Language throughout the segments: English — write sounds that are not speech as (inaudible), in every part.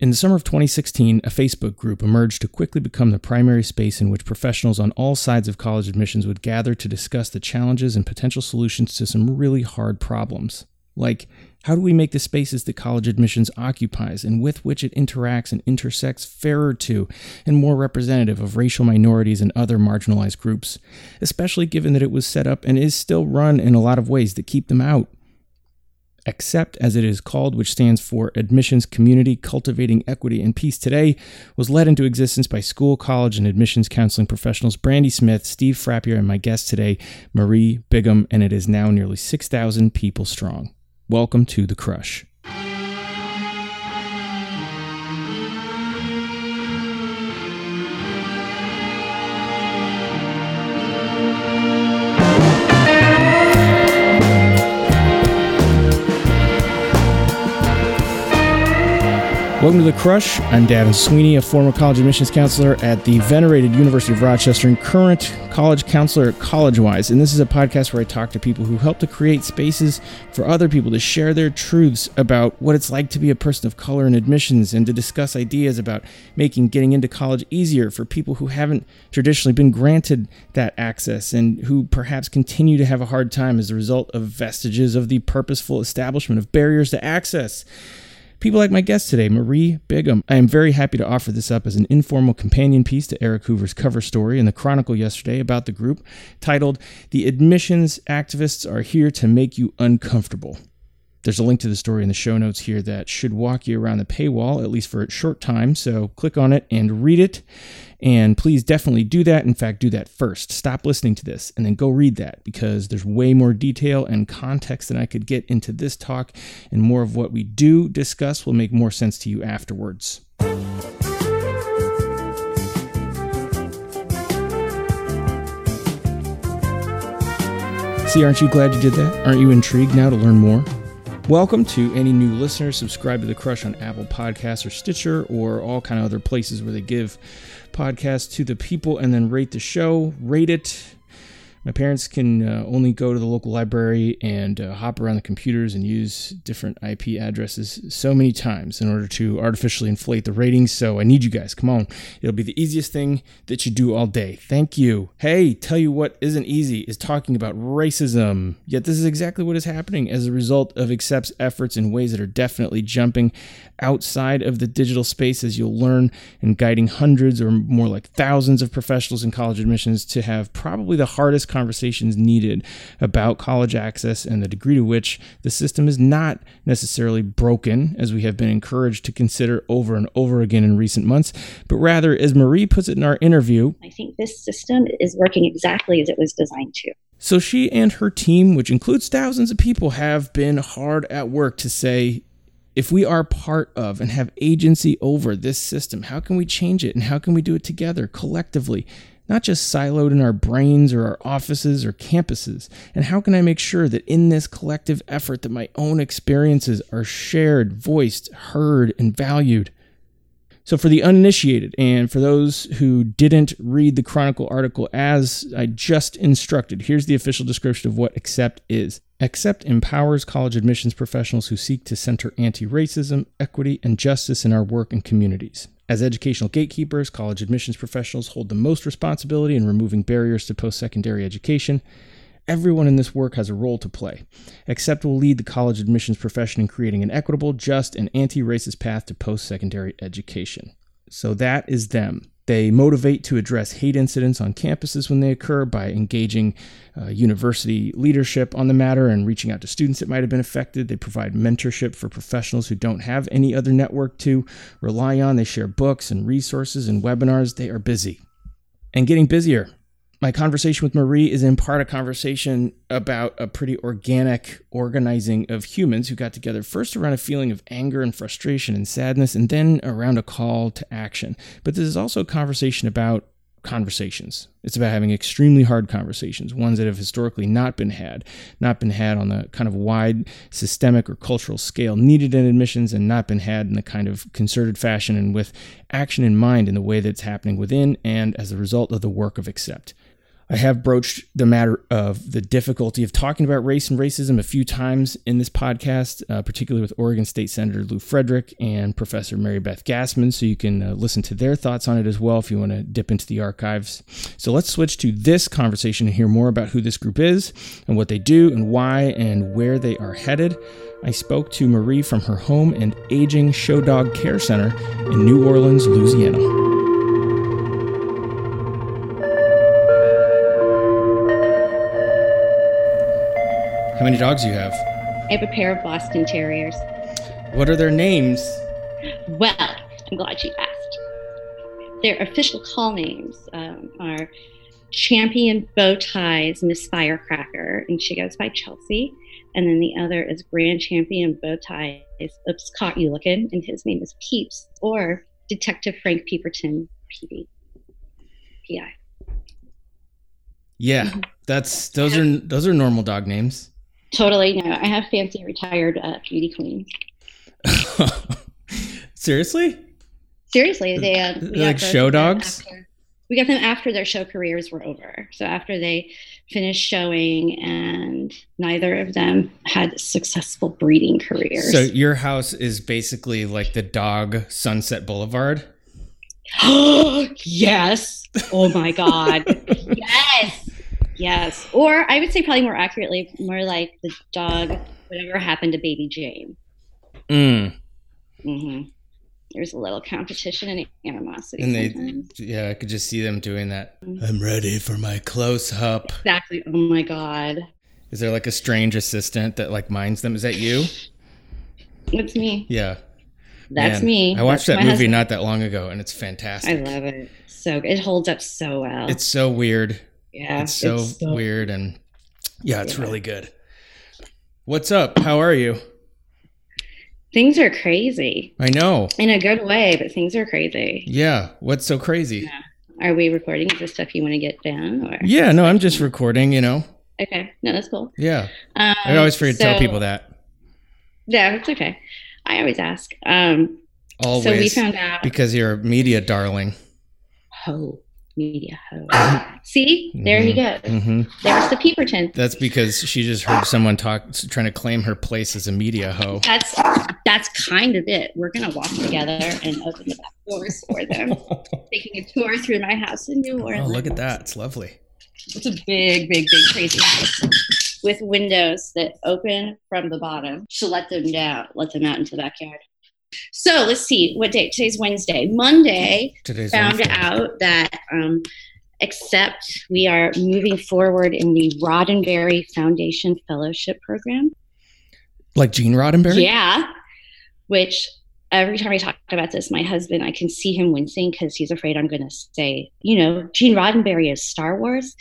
In the summer of 2016, a Facebook group emerged to quickly become the primary space in which professionals on all sides of college admissions would gather to discuss the challenges and potential solutions to some really hard problems. Like, how do we make the spaces that college admissions occupies and with which it interacts and intersects fairer to and more representative of racial minorities and other marginalized groups, especially given that it was set up and is still run in a lot of ways that keep them out? ACCEPT, as it is called, which stands for Admissions Community Cultivating Equity and Peace Today, was led into existence by school, college, and admissions counseling professionals Brandy Smith, Steve Frappier, and my guest today, Marie Bigham, and it is now nearly 6,000 people strong. Welcome to The Crush. Welcome to The Crush. I'm Davin Sweeney, a former college admissions counselor at the venerated University of Rochester and current college counselor at CollegeWise. And this is a podcast where I talk to people who help to create spaces for other people to share their truths about what it's like to be a person of color in admissions and to discuss ideas about making getting into college easier for people who haven't traditionally been granted that access and who perhaps continue to have a hard time as a result of vestiges of the purposeful establishment of barriers to access. People like my guest today, Marie Bigham. I am very happy to offer this up as an informal companion piece to Eric Hoover's cover story in the Chronicle yesterday about the group titled The Admissions Activists Are Here to Make You Uncomfortable. There's a link to the story in the show notes here that should walk you around the paywall, at least for a short time. So click on it and read it. And please definitely do that. In fact, do that first. Stop listening to this and then go read that because there's way more detail and context than I could get into this talk. And more of what we do discuss will make more sense to you afterwards. See, aren't you glad you did that? Aren't you intrigued now to learn more? Welcome to any new listeners. Subscribe to The Crush on Apple Podcasts or Stitcher or all kind of other places where they give podcasts to the people and then rate the show. Rate it my parents can uh, only go to the local library and uh, hop around the computers and use different IP addresses so many times in order to artificially inflate the ratings. So I need you guys. Come on. It'll be the easiest thing that you do all day. Thank you. Hey, tell you what isn't easy is talking about racism. Yet this is exactly what is happening as a result of Accept's efforts in ways that are definitely jumping outside of the digital space as you'll learn in guiding hundreds or more like thousands of professionals in college admissions to have probably the hardest conversations needed about college access and the degree to which the system is not necessarily broken, as we have been encouraged to consider over and over again in recent months, but rather, as Marie puts it in our interview, I think this system is working exactly as it was designed to. So she and her team, which includes thousands of people, have been hard at work to say, if we are part of and have agency over this system, how can we change it and how can we do it together collectively? Not just siloed in our brains or our offices or campuses? And how can I make sure that in this collective effort that my own experiences are shared, voiced, heard, and valued? So, for the uninitiated and for those who didn't read the Chronicle article as I just instructed, here's the official description of what ACCEPT is. ACCEPT empowers college admissions professionals who seek to center anti racism, equity, and justice in our work and communities. As educational gatekeepers, college admissions professionals hold the most responsibility in removing barriers to post secondary education. Everyone in this work has a role to play. ACCEPT will lead the college admissions profession in creating an equitable, just, and anti racist path to post secondary education. So that is them. They motivate to address hate incidents on campuses when they occur by engaging uh, university leadership on the matter and reaching out to students that might have been affected. They provide mentorship for professionals who don't have any other network to rely on. They share books and resources and webinars. They are busy and getting busier my conversation with Marie is in part a conversation about a pretty organic organizing of humans who got together first around a feeling of anger and frustration and sadness, and then around a call to action. But this is also a conversation about conversations. It's about having extremely hard conversations, ones that have historically not been had, not been had on the kind of wide systemic or cultural scale needed in admissions, and not been had in the kind of concerted fashion and with action in mind in the way that's happening within and as a result of the work of Accept. I have broached the matter of the difficulty of talking about race and racism a few times in this podcast, uh, particularly with Oregon State Senator Lew Frederick and Professor Mary Beth Gasman. So you can uh, listen to their thoughts on it as well if you want to dip into the archives. So let's switch to this conversation and hear more about who this group is and what they do and why and where they are headed. I spoke to Marie from her home and aging show dog care center in New Orleans, Louisiana. How many dogs do you have? I have a pair of Boston Terriers. What are their names? Well, I'm glad you asked. Their official call names um, are Champion Bow Ties Miss Firecracker, and she goes by Chelsea. And then the other is Grand Champion Bow Ties. Oops, caught you looking, and his name is Peeps, or Detective Frank Peeperton, PD, PI. Yeah, that's those are those are normal dog names. Totally no. I have fancy retired uh, beauty queens. (laughs) Seriously? Seriously, they uh, Like show dogs? after- we got them after their show careers were over. So after they finished showing, and neither of them had successful breeding careers. So your house is basically like the dog Sunset Boulevard. (gasps) yes. Oh my god. (laughs) yes. Yes. Or I would say probably more accurately, more like the dog. Whatever happened to Baby Jane. Mm. hmm There's a little competition and animosity. And they, sometimes. yeah, I could just see them doing that. Mm. I'm ready for my close up. Exactly. Oh my god. Is there like a strange assistant that like minds them? Is that you? It's me. Yeah. That's Man, me. I watched That's that movie husband. not that long ago, and it's fantastic. I love it. So it holds up so well. It's so weird. Yeah. it's so weird, and yeah, it's really good. What's up? How are you? Things are crazy I know. in a good way, but things are crazy. Yeah. What's so crazy? Yeah. Are we recording? Is this stuff you want to get down? Or Yeah. No, I'm just recording. You know. okay, no, that's cool. Yeah. Um, I always forget to tell people that. Yeah, it's okay. I always ask. Um, Always. so we found out. because you're a media darling. Ho media ho. (coughs) See, there he goes. hmm There's the Peeperton. That's because she just heard someone talk, trying to claim her place as a media hoe. That's that's kind of it. We're gonna walk together and open the back doors for them. (laughs) Taking a tour through my house in New Oh, Orleans. look at that. It's lovely. It's a big, big, big, crazy house with windows that open from the bottom to let them down, let them out into the backyard. So let's see what date. Today's Wednesday. Monday, Today's found Wednesday. out that um, Accept we are moving forward in the Roddenberry Foundation Fellowship Program. Like Gene Roddenberry? Yeah, which every time I talk about this, my husband, I can see him wincing because he's afraid I'm going to say, you know, Gene Roddenberry is Star Wars.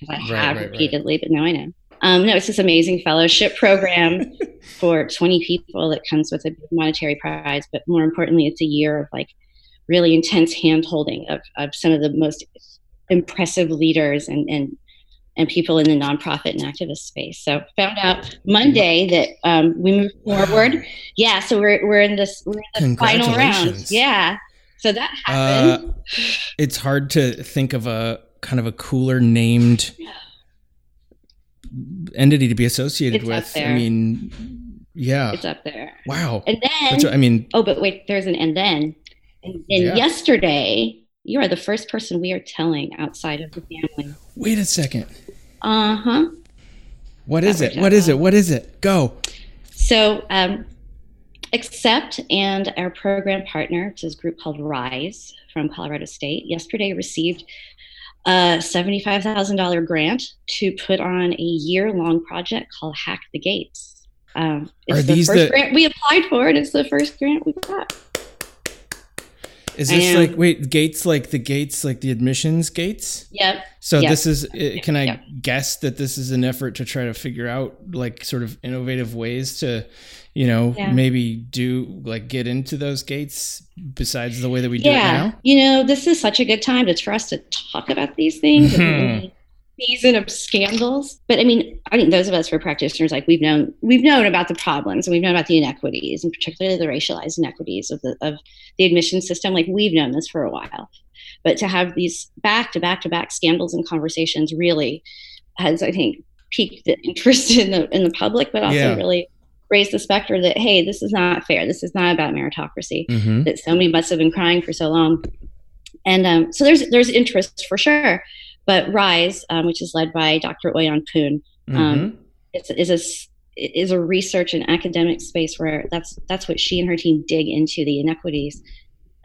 Because I Right, have right, right. repeatedly, but now I know. Um, no, it's this amazing fellowship program (laughs) for 20 people that comes with a monetary prize, but more importantly, it's a year of like really intense hand holding of, of some of the most impressive leaders and, and and people in the nonprofit and activist space. So found out Monday that um, we moved forward. Yeah, so we're we're in this we're in the final round. Yeah, so that happened. Uh, it's hard to think of a kind of a cooler named (sighs) entity to be associated It's with. I mean, yeah. it's up there. Wow. And then what, I mean, oh, but wait, there's an and then. And then Yeah. yesterday, you are the first person we are telling outside of the family. wait a second. Uh huh. What is it? What is it? What is it? Go. So, um, Accept and our program partner, which is a group called Rise from Colorado State, yesterday received a $75,000 grant to put on a year long project called Hack the Gates. Um, it's Are the these first the- grant we applied for, and it's the first grant we got. Is this know. like wait gates like the gates like the admissions gates? Yep. So Yeah. this is uh, can I Yeah. guess that this is an effort to try to figure out like sort of innovative ways to you know Yeah. maybe do like get into those gates besides the way that we do it now? You know, this is such a good time to for us to talk about these things and really season of scandals. But I mean, I think those of us who are practitioners, like we've known, we've known about the problems and we've known about the inequities, and particularly the racialized inequities of the of the admission system. Like we've known this for a while, but to have these back to back to back scandals and conversations really has, I think, piqued the interest in the in the public, but also yeah. really raised the specter that hey, this is not fair. This is not about meritocracy. Mm-hmm. That so many must have been crying for so long, and um, so there's there's interest for sure. But Rise, um, which is led by Dr. OiYan Poon, um, mm-hmm. is, is a is a research and academic space where that's that's what she and her team dig into the inequities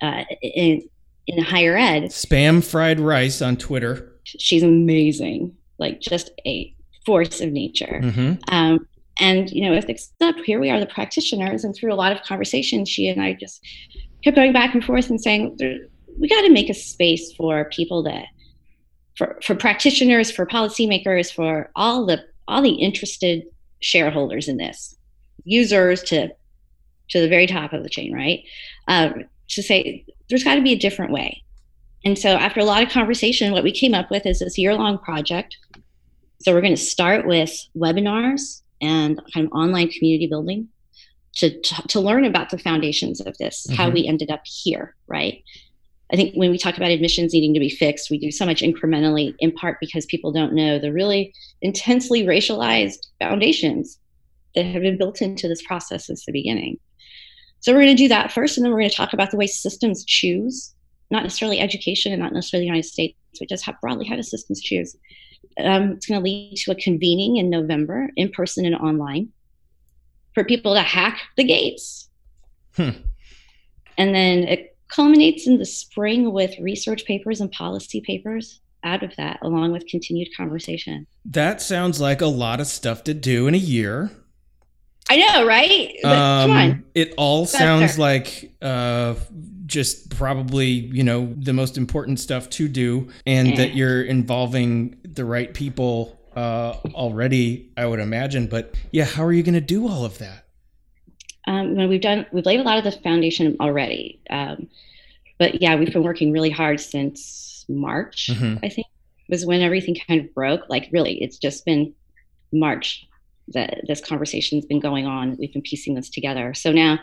uh, in in higher ed. Spam fried rice on Twitter. She's amazing, like just a force of nature. Mm-hmm. Um, and you know, if Accept here we are, the practitioners, and through a lot of conversations, she and I just kept going back and forth and saying, we got to make a space for people that for, for practitioners, for policymakers, for all the all the interested shareholders in this, users to to the very top of the chain, right? Um, to say there's got to be a different way. And so, after a lot of conversation, what we came up with is this year long project. So, we're going to start with webinars and kind of online community building to, to, to learn about the foundations of this, mm-hmm. how we ended up here, right? I think when we talk about admissions needing to be fixed, we do so much incrementally, in part because people don't know the really intensely racialized foundations that have been built into this process since the beginning. So we're going to do that first, and then we're going to talk about the way systems choose, not necessarily education and not necessarily the United States, but just how broadly how do systems choose. Um, it's going to lead to a convening in November, in person and online, for people to hack the gates. Hmm. And then it culminates in the spring with research papers and policy papers out of that, along with continued conversation. That sounds like a lot of stuff to do in a year. I know, right? Um, come on. It all sounds like uh, just probably, you know, the most important stuff to do, and that you're involving the right people uh, already, I would imagine. But yeah, how are you going to do all of that? Um, we've done we've laid a lot of the foundation already. Um, but yeah we've been working really hard since march mm-hmm. i think was when everything kind of broke. Like really it's just been march that this conversation's been going on. We've been piecing this together. So now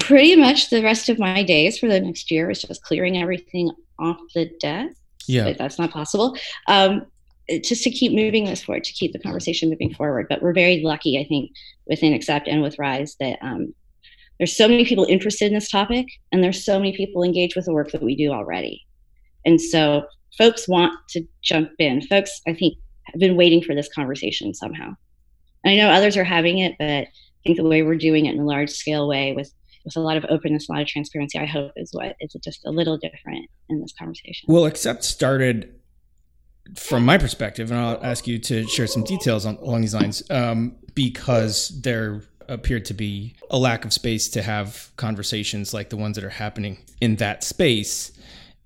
pretty much the rest of my days for the next year is just clearing everything off the desk. Yeah. But that's not possible. Um, just to keep moving this forward, to keep the conversation moving forward. But we're very lucky, I think, within Accept and with Rise that um, there's so many people interested in this topic, and there's so many people engaged with the work that we do already. And so, folks want to jump in. Folks, I think, have been waiting for this conversation somehow. And I know others are having it, but I think the way we're doing it in a large scale way with with a lot of openness, a lot of transparency, I hope is what is just a little different in this conversation. Well, Accept started from my perspective, and I'll ask you to share some details on, along these lines, um, because there appeared to be a lack of space to have conversations like the ones that are happening in that space.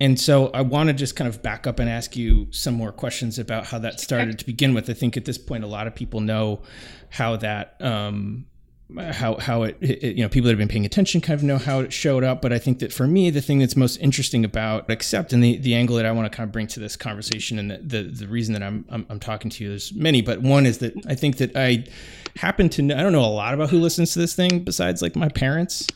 And so I want to just kind of back up and ask you some more questions about how that started to begin with. I think at this point, a lot of people know how that um, how how it, it, you know people that have been paying attention kind of know how it showed up. But i think that for me the thing that's most interesting about accept and the, the angle that i want to kind of bring to this conversation and the, the, the reason that I'm, I'm, I'm talking to you there's many but one is that i think that i happen to know i don't know a lot about who listens to this thing besides like my parents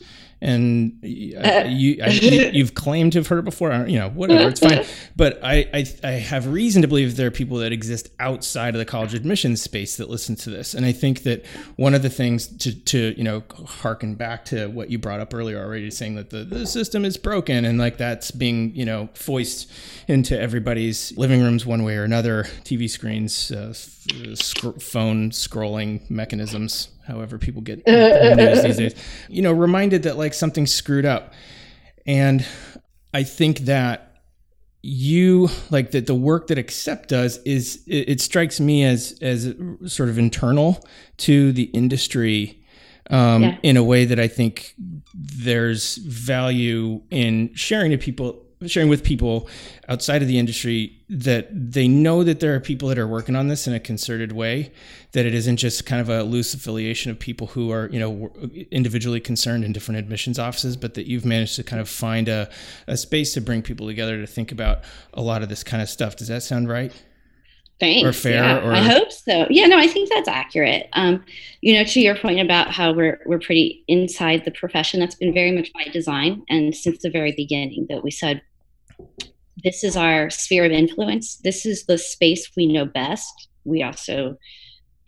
and uh, you, I, you (laughs) have claimed to have heard it before. You know, whatever, it's fine. (laughs) But I, I, I have reason to believe there are people that exist outside of the college admissions space that listen to this. And I think that one of the things to, to you know, harken back to what you brought up earlier already, saying that the, the system is broken and like that's being you know foist into everybody's living rooms one way or another, TV screens, uh, sc- phone scrolling mechanisms however people get (laughs) news these days. You know, reminded that like something's screwed up. And I think that you like that the work that accept does is it, it strikes me as as sort of internal to the industry um, yeah. in a way that I think there's value in sharing to people sharing with people outside of the industry that they know that there are people that are working on this in a concerted way that it isn't just kind of a loose affiliation of people who are you know individually concerned in different admissions offices but that you've managed to kind of find a, a space to bring people together to think about a lot of this kind of stuff does that sound right Thanks. or fair yeah, or I hope so. Yeah, no, I think that's accurate. Um, you know, to your point about how we're we're pretty inside the profession, that's been very much by design, and since the very beginning that we said this is our sphere of influence. This is the space we know best. We also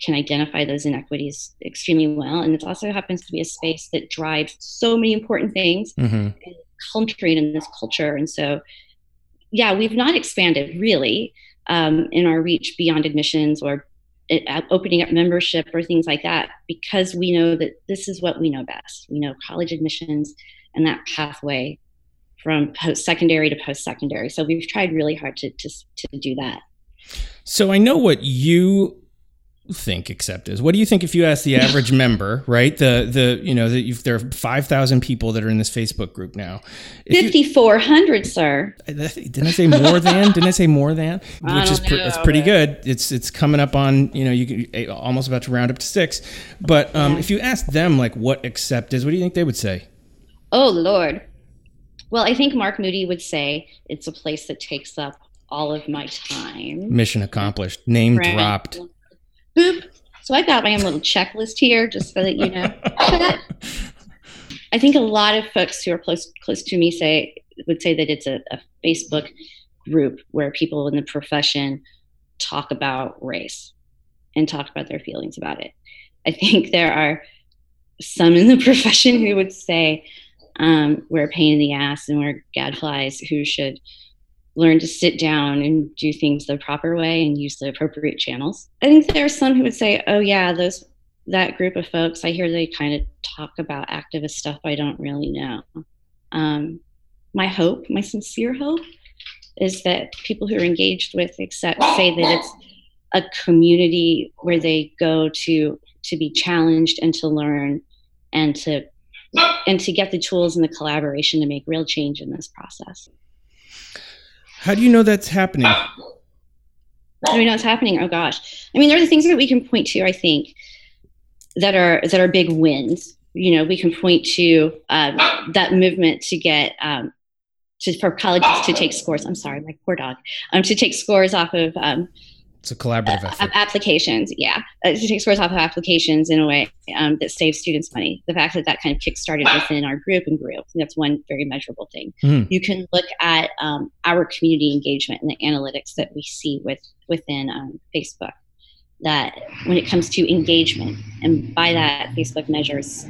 can identify those inequities extremely well, and it also happens to be a space that drives so many important things Mhm. in country and in this culture. And so, yeah, we've not expanded really um, in our reach beyond admissions or it, uh, opening up membership or things like that because we know that this is what we know best. We know college admissions and that pathway from post secondary to post secondary. So we've tried really hard to, to to do that. So I know what you think accept is. What do you think if you ask the (laughs) average member, right? The the you know, if there are 5,000 people that are in this Facebook group now. Fifty four hundred, sir. didn't I say more than? Didn't I say more than? (laughs) I Which is pre- it's pretty but- good. It's it's coming up on you know you can eh, almost about to round up to six. But um, Yeah. if you ask them like what accept is, what do you think they would say? Oh Lord. Well, I think Mark Moody would say it's a place that takes up all of my time. Mission accomplished. Name Right. dropped. Boop. So I've got my own little checklist here, just so that you know. I think a lot of folks who are close close to me say would say that it's a, a Facebook group where people in the profession talk about race and talk about their feelings about it. I think there are some in the (laughs) profession who would say um, we're a pain in the ass and we're gadflies who should learn to sit down and do things the proper way and use the appropriate channels. I think there are some who would say, "Oh yeah, those that group of folks. I hear they kind of talk about activist stuff I don't really know." Um, my hope, my sincere hope, is that people who are engaged with accept say that it's a community where they go to to be challenged and to learn and to and to get the tools and the collaboration to make real change in this process. How do you know that's happening? How do we know it's happening? Oh gosh. I mean, there are the things that we can point to, I think, that are that are big wins. You know, we can point to um, that movement to get um, to for colleges to take scores. I'm sorry, my poor dog. Um, to take scores off of um, It's a collaborative of effort. applications. Yeah, uh, to take scores off of applications in a way um, that saves students money. The fact that that kind of kickstarted within our group and grew. That's one very measurable thing. Mhm. You can look at um, our community engagement and the analytics that we see with within um, Facebook. That when it comes to engagement, and by that Facebook measures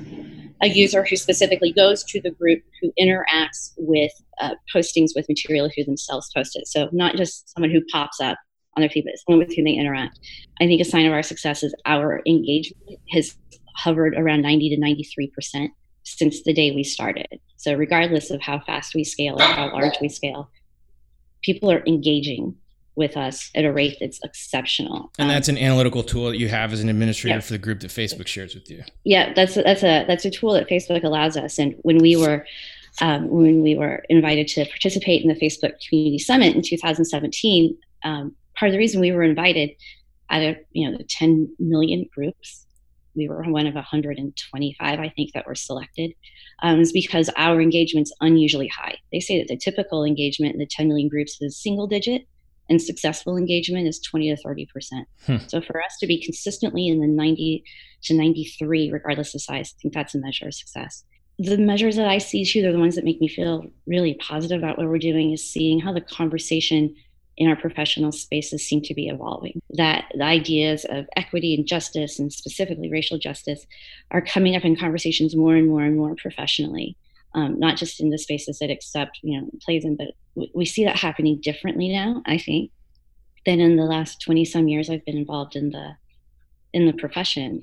a user who specifically goes to the group, who interacts with uh, postings with material who themselves post it. So not just someone who pops up on their feed, someone with whom they interact. I think a sign of our success is our engagement has hovered around 90 to 93 percent since the day we started. So regardless of how fast we scale or how large we scale, people are engaging with us at a rate that's exceptional. And Um, that's an analytical tool that you have as an administrator Yeah. for the group that Facebook shares with you. yeah that's that's a that's a tool that facebook allows us and when we were um, when we were invited to participate in the facebook community summit in 2017 um, part of the reason we were invited out of you know the 10 million groups we were one of 125 i think that were selected um, is because our engagement's unusually high they say that the typical engagement in the 10 million groups is single digit and successful engagement is 20 to 30 percent Hmm. so for us to be consistently in the 90 to 93, regardless of size. I think that's a measure of success. The measures that I see too, they're the ones that make me feel really positive about what we're doing, is seeing how the conversation in our professional spaces seem to be evolving. That the ideas of equity and justice, and specifically racial justice, are coming up in conversations more and more and more professionally. Um, not just in the spaces that accept, you know, plays in, but we, see that happening differently now. I think than in the last twenty some years I've been involved in the in the profession.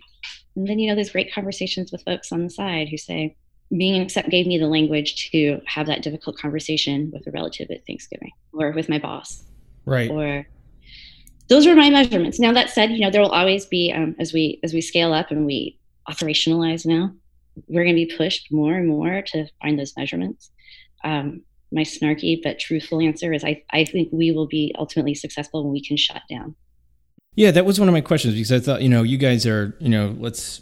And then, you know, there's great conversations with folks on the side who say, being an accept gave me the language to have that difficult conversation with a relative at Thanksgiving or with my boss Right. or those are my measurements. Now that said, you know, there will always be um, as we as we scale up and we operationalize now, we're going to be pushed more and more to find those measurements. Um, my snarky but truthful answer is I, I think we will be ultimately successful when we can shut down. Yeah, that was one of my questions because I thought, you know, you guys are, you know, let's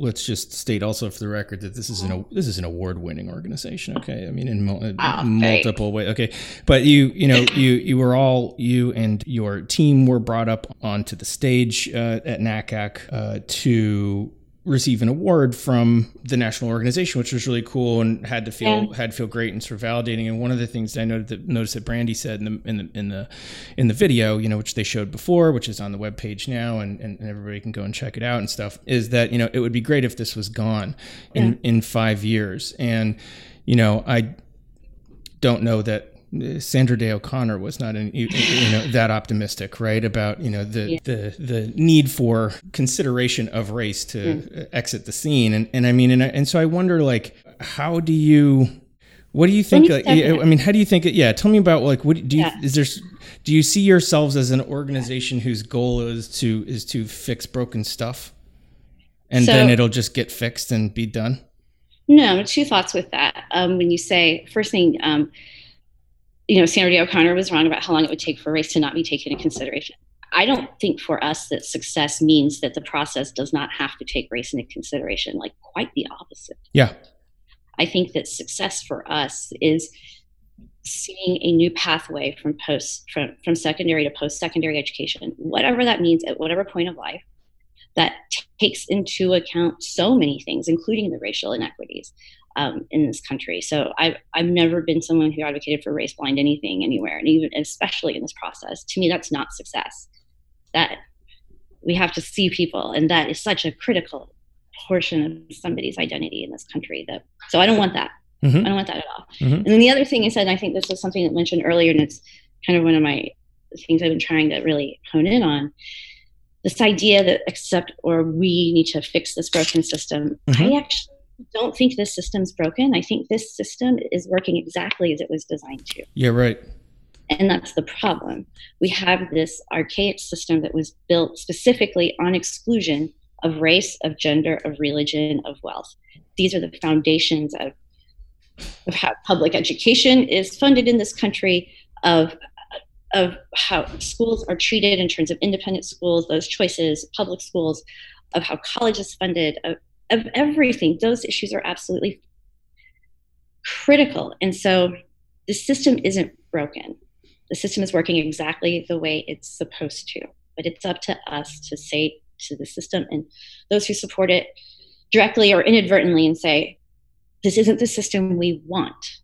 let's just state also for the record that this is an this is an award winning organization. Okay, I mean in, oh, multiple ways. Okay, but you you know (laughs) you you were all you and your team were brought up onto the stage uh, at NACAC uh, to receive an award from the national organization, which was really cool and had to feel yeah. had to feel great and sort of validating. And one of the things that I noted that noticed that Brandy said in the in the in the in the video, you know, which they showed before, which is on the web page now, and, and everybody can go and check it out and stuff, is that you know it would be great if this was gone in yeah. in five years. And you know, I don't know that Sandra Day O'Connor was not an, you know that optimistic, right? About you know the yeah. the the need for consideration of race to mm. exit the scene, and and I mean, and and so I wonder, like, how do you? What do you think? Like, I mean, how do you think? Yeah, tell me about like what do you yeah. is there? Do you see yourselves as an organization whose goal is to is to fix broken stuff, and so, then it'll just get fixed and be done? No, two thoughts with that. Um, when you say first thing. Um, you know, Sandra Day O'Connor was wrong about how long it would take for race to not be taken into consideration. I don't think for us that success means that the process does not have to take race into consideration. Like quite the opposite. Yeah. I think that success for us is seeing a new pathway from post from, from secondary to post secondary education, whatever that means at whatever point of life, that takes into account so many things, including the racial inequities um, in this country. So I've, I've never been someone who advocated for race blind anything anywhere, and even especially in this process. To me, that's not success. That we have to see people, and that is such a critical portion of somebody's identity in this country. That so I don't want that. Mm-hmm. I don't want that at all. Mm-hmm. And then the other thing is that I think this is something that mentioned earlier, and it's kind of one of my things I've been trying to really hone in on. This idea that accept or we need to fix this broken system. Mm-hmm. I actually don't think this system's broken. I think this system is working exactly as it was designed to. Yeah, right. And that's the problem. We have this archaic system that was built specifically on exclusion of race, of gender, of religion, of wealth. These are the foundations of, of how public education is funded in this country, of of how schools are treated in terms of independent schools, those choices, public schools, of how college is funded, of, of everything. Those issues are absolutely critical. And so the system isn't broken. The system is working exactly the way it's supposed to. But it's up to us to say to the system and those who support it directly or inadvertently and say, this isn't the system we want.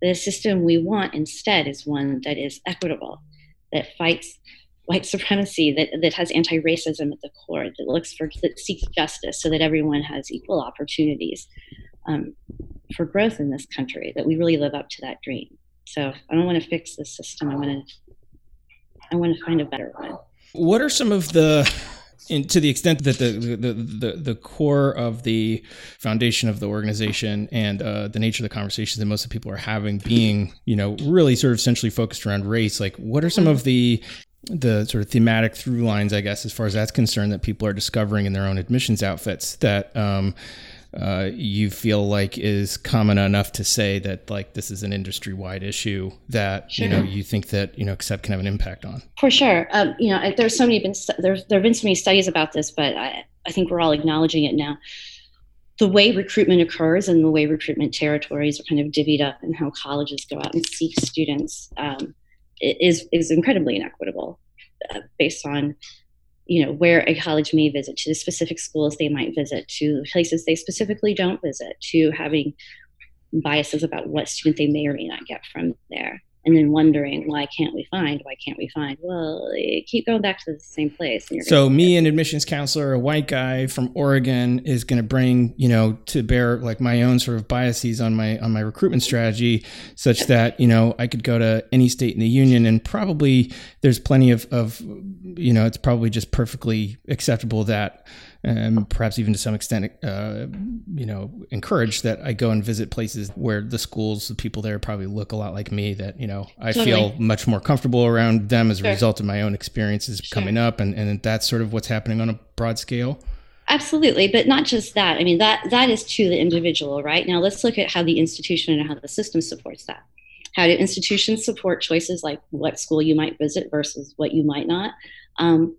The system we want instead is one that is equitable, that fights white supremacy that, that has anti-racism at the core that looks for that seeks justice so that everyone has equal opportunities um, for growth in this country that we really live up to that dream. So i don't want to fix the system. I want to i want to find a better one. What are some of the and to the extent that the, the the the, core of the foundation of the organization and uh, the nature of the conversations that most of the people are having being you know really sort of centrally focused around race like what are some of the the sort of thematic through lines, I guess, as far as that's concerned, that people are discovering in their own admissions outfits that um, uh, you feel like is common enough to say that like this is an industry wide issue that sure. you know you think that you know accept can have an impact on. For sure, um, you know, there's so many been there's there have been so many studies about this, but I, I think we're all acknowledging it now. The way recruitment occurs and the way recruitment territories are kind of divvied up, and how colleges go out and seek students. Um, is is incredibly inequitable uh, based on you know where a college may visit to the specific schools they might visit to places they specifically don't visit to having biases about what student they may or may not get from there and then wondering why can't we find? Why can't we find? Well eh, keep going back to the same place so me an admissions counselor a white guy from oregon is going to bring you know to bear like my own sort of biases on my on my recruitment strategy such that you know i could go to any state in the union and probably there's plenty of of you know it's probably just perfectly acceptable that and perhaps even to some extent, uh, you know, encourage that I go and visit places where the schools, the people there probably look a lot like me. That you know, I totally. feel much more comfortable around them as a result of my own experiences sure. coming up, and and that's sort of what's happening on a broad scale. Absolutely, but not just that. I mean, that that is to the individual, right? Now let's look at how the institution and how the system supports that. How do institutions support choices like what school you might visit versus what you might not? Um,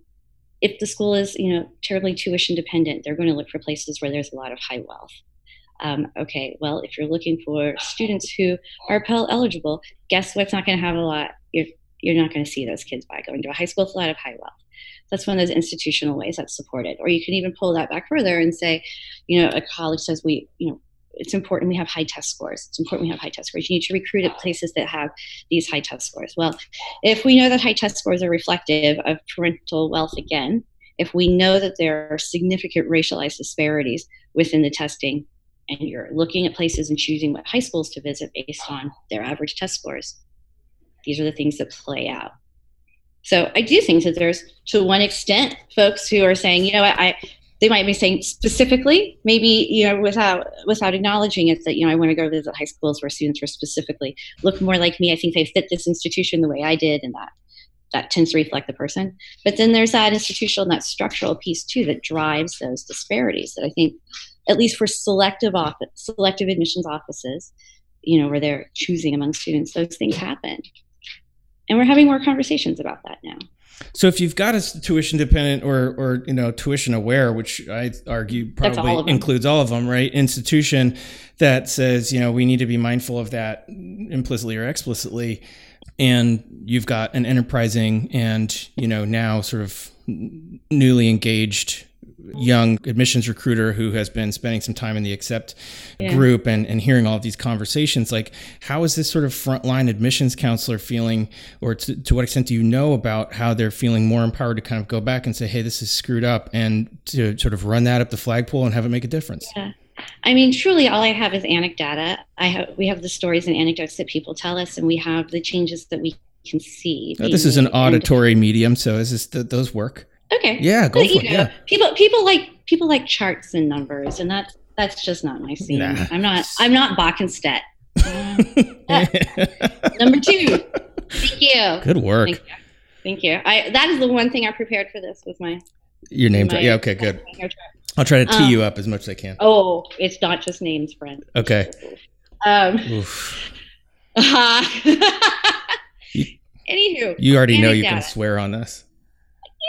if the school is, you know, terribly tuition dependent, they're going to look for places where there's a lot of high wealth. Um, okay, well, if you're looking for students who are Pell eligible, guess what's not going to have a lot? You're, you're not going to see those kids by going to a high school with a lot of high wealth. That's one of those institutional ways that's supported. Or you can even pull that back further and say, you know, a college says we, you know, it's important we have high test scores. It's important we have high test scores. You need to recruit at places that have these high test scores. Well, if we know that high test scores are reflective of parental wealth again, if we know that there are significant racialized disparities within the testing, and you're looking at places and choosing what high schools to visit based on their average test scores, these are the things that play out. So I do think that there's, to one extent, folks who are saying, you know what, I they might be saying specifically, maybe you know, without without acknowledging it, that you know, I want to go visit high schools where students were specifically look more like me. I think they fit this institution the way I did, and that that tends to reflect the person. But then there's that institutional and that structural piece too that drives those disparities. That I think, at least for selective office, selective admissions offices, you know, where they're choosing among students, those things happen, and we're having more conversations about that now. So if you've got a tuition dependent or or you know tuition aware, which I argue probably all includes all of them, right? Institution that says you know we need to be mindful of that implicitly or explicitly, and you've got an enterprising and you know now sort of newly engaged young admissions recruiter who has been spending some time in the accept yeah. group and, and hearing all of these conversations like how is this sort of frontline admissions counselor feeling or to, to what extent do you know about how they're feeling more empowered to kind of go back and say hey this is screwed up and to sort of run that up the flagpole and have it make a difference yeah. I mean, truly, all I have is anecdata. I have we have the stories and anecdotes that people tell us, and we have the changes that we can see. Oh, this is an auditory medium, so is this th- those work? Okay. Yeah, go but, for it. Know, yeah. People people like people like charts and numbers, and that's that's just not my scene. Nah. I'm not I'm not Boeckenstedt. (laughs) number two. Thank you. Good work. Thank you. Thank you. I that is the one thing I prepared for this was my your name. My, yeah. Okay. Good. I'll try to tee um, you up as much as I can. Oh, it's not just names, friend. Okay. Um. Uh, (laughs) anywho, you already know you can swear on this.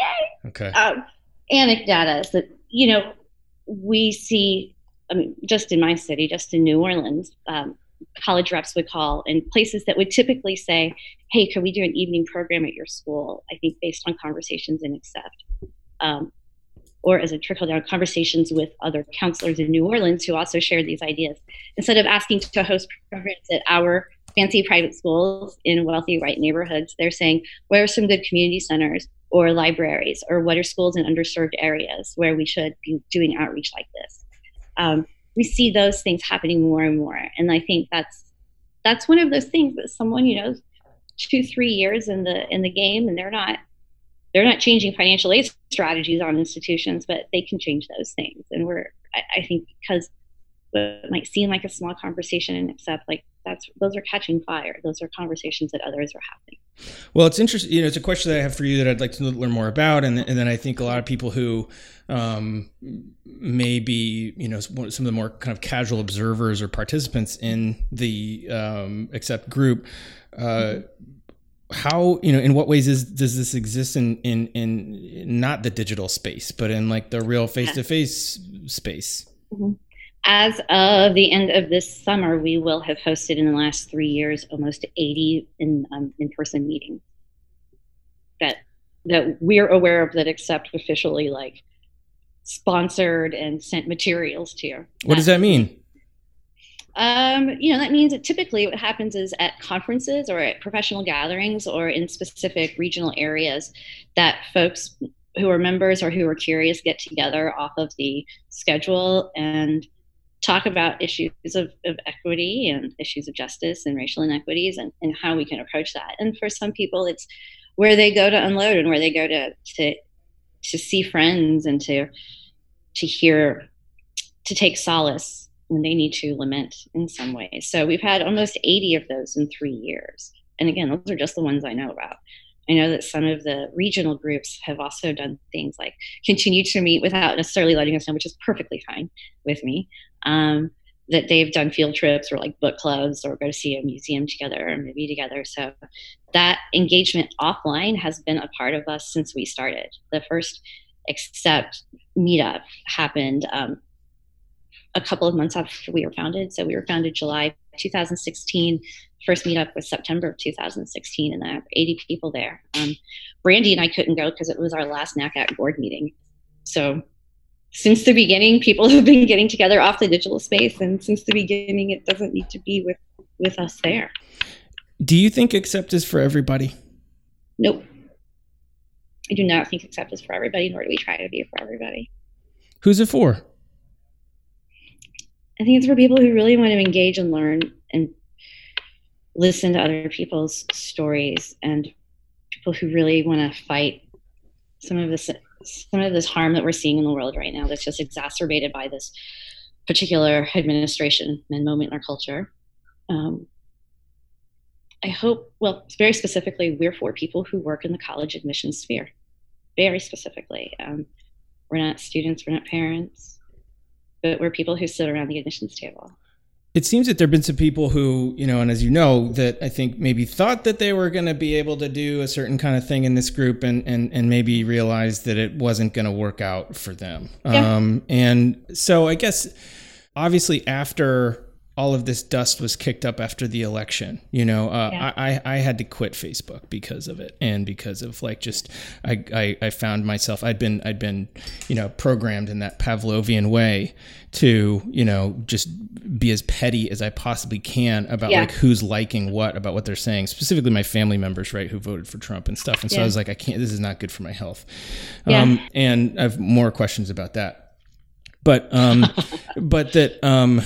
Yay. Okay. Um, anecdata that you know we see. I mean, just in my city, just in New Orleans, um, college reps would call and places that would typically say, "Hey, can we do an evening program at your school?" I think based on conversations and accept. Um, or as a trickle down conversations with other counselors in New Orleans who also shared these ideas. Instead of asking to host programs at our fancy private schools in wealthy white neighborhoods, they're saying, where are some good community centers? Or libraries or what are schools in underserved areas where we should be doing outreach like this. Um, we see those things happening more and more. And i think that's that's one of those things that someone you know two three years in the in the game and they're not they're not changing financial aid strategies on institutions but they can change those things. And we're i, I think because it might seem like a small conversation except like that's those are catching fire those are conversations that others are having well, it's interesting. You know, it's a question that I have for you that I'd like to learn more about, and, and then I think a lot of people who um, may be, you know, some of the more kind of casual observers or participants in the um, accept group. Uh, how you know in what ways is does this exist in in in not the digital space but in like the real face-to-face space mm-hmm as of the end of this summer, we will have hosted in the last three years almost 80 in um, in-person meetings that that we're aware of that accept officially like sponsored and sent materials to. What does that mean? Um, you know, that means that typically what happens is at conferences or at professional gatherings or in specific regional areas that folks who are members or who are curious get together off of the schedule and talk about issues of, of equity and issues of justice and racial inequities and, and how we can approach that. And for some people, it's where they go to unload and where they go to to to see friends and to to hear to take solace when they need to lament in some ways. So we've had almost 80 of those in three years. And again, those are just the ones I know about. I know that some of the regional groups have also done things like continue to meet without necessarily letting us know, which is perfectly fine with me um, that they've done field trips or like book clubs or go to see a museum together or movie together. So that engagement offline has been a part of us since we started. The first Accept meetup happened um, a couple of months after we were founded. So we were founded July 2016. First meetup was September of 2016, and there were 80 people there. Um, Brandy and I couldn't go because it was our last NACAC board meeting. So since the beginning, people (laughs) have been getting together off the digital space, and since the beginning, it doesn't need to be with with us there. Do you think accept is for everybody? Nope. I do not think accept is for everybody, nor do we try to be for everybody. Who's it for? I think it's for people who really want to engage and learn and listen to other people's stories and people who really want to fight some of this some of this harm that we're seeing in the world right now that's just exacerbated by this particular administration and moment in our culture. Um, I hope, well, very specifically, we're for people who work in the college admissions sphere. Very specifically. Um, we're not students, we're not parents, but we're people who sit around the admissions table. It seems that there have been some people who, you know, and as you know, that I think maybe thought that they were going to be able to do a certain kind of thing in this group and, and, and maybe realized that it wasn't going to work out for them. Yeah. Um, and so I guess obviously after all of this dust was kicked up after the election. You know, uh, yeah. I, I had to quit Facebook because of it, and because of like just I, I, I found myself I'd been I'd been you know programmed in that Pavlovian way to you know just be as petty as I possibly can about yeah. like who's liking what about what they're saying, specifically my family members, right, who voted for Trump and stuff. And so yeah. I was like, I can't. This is not good for my health. Um, and I have more questions about that, but um, (laughs) but that um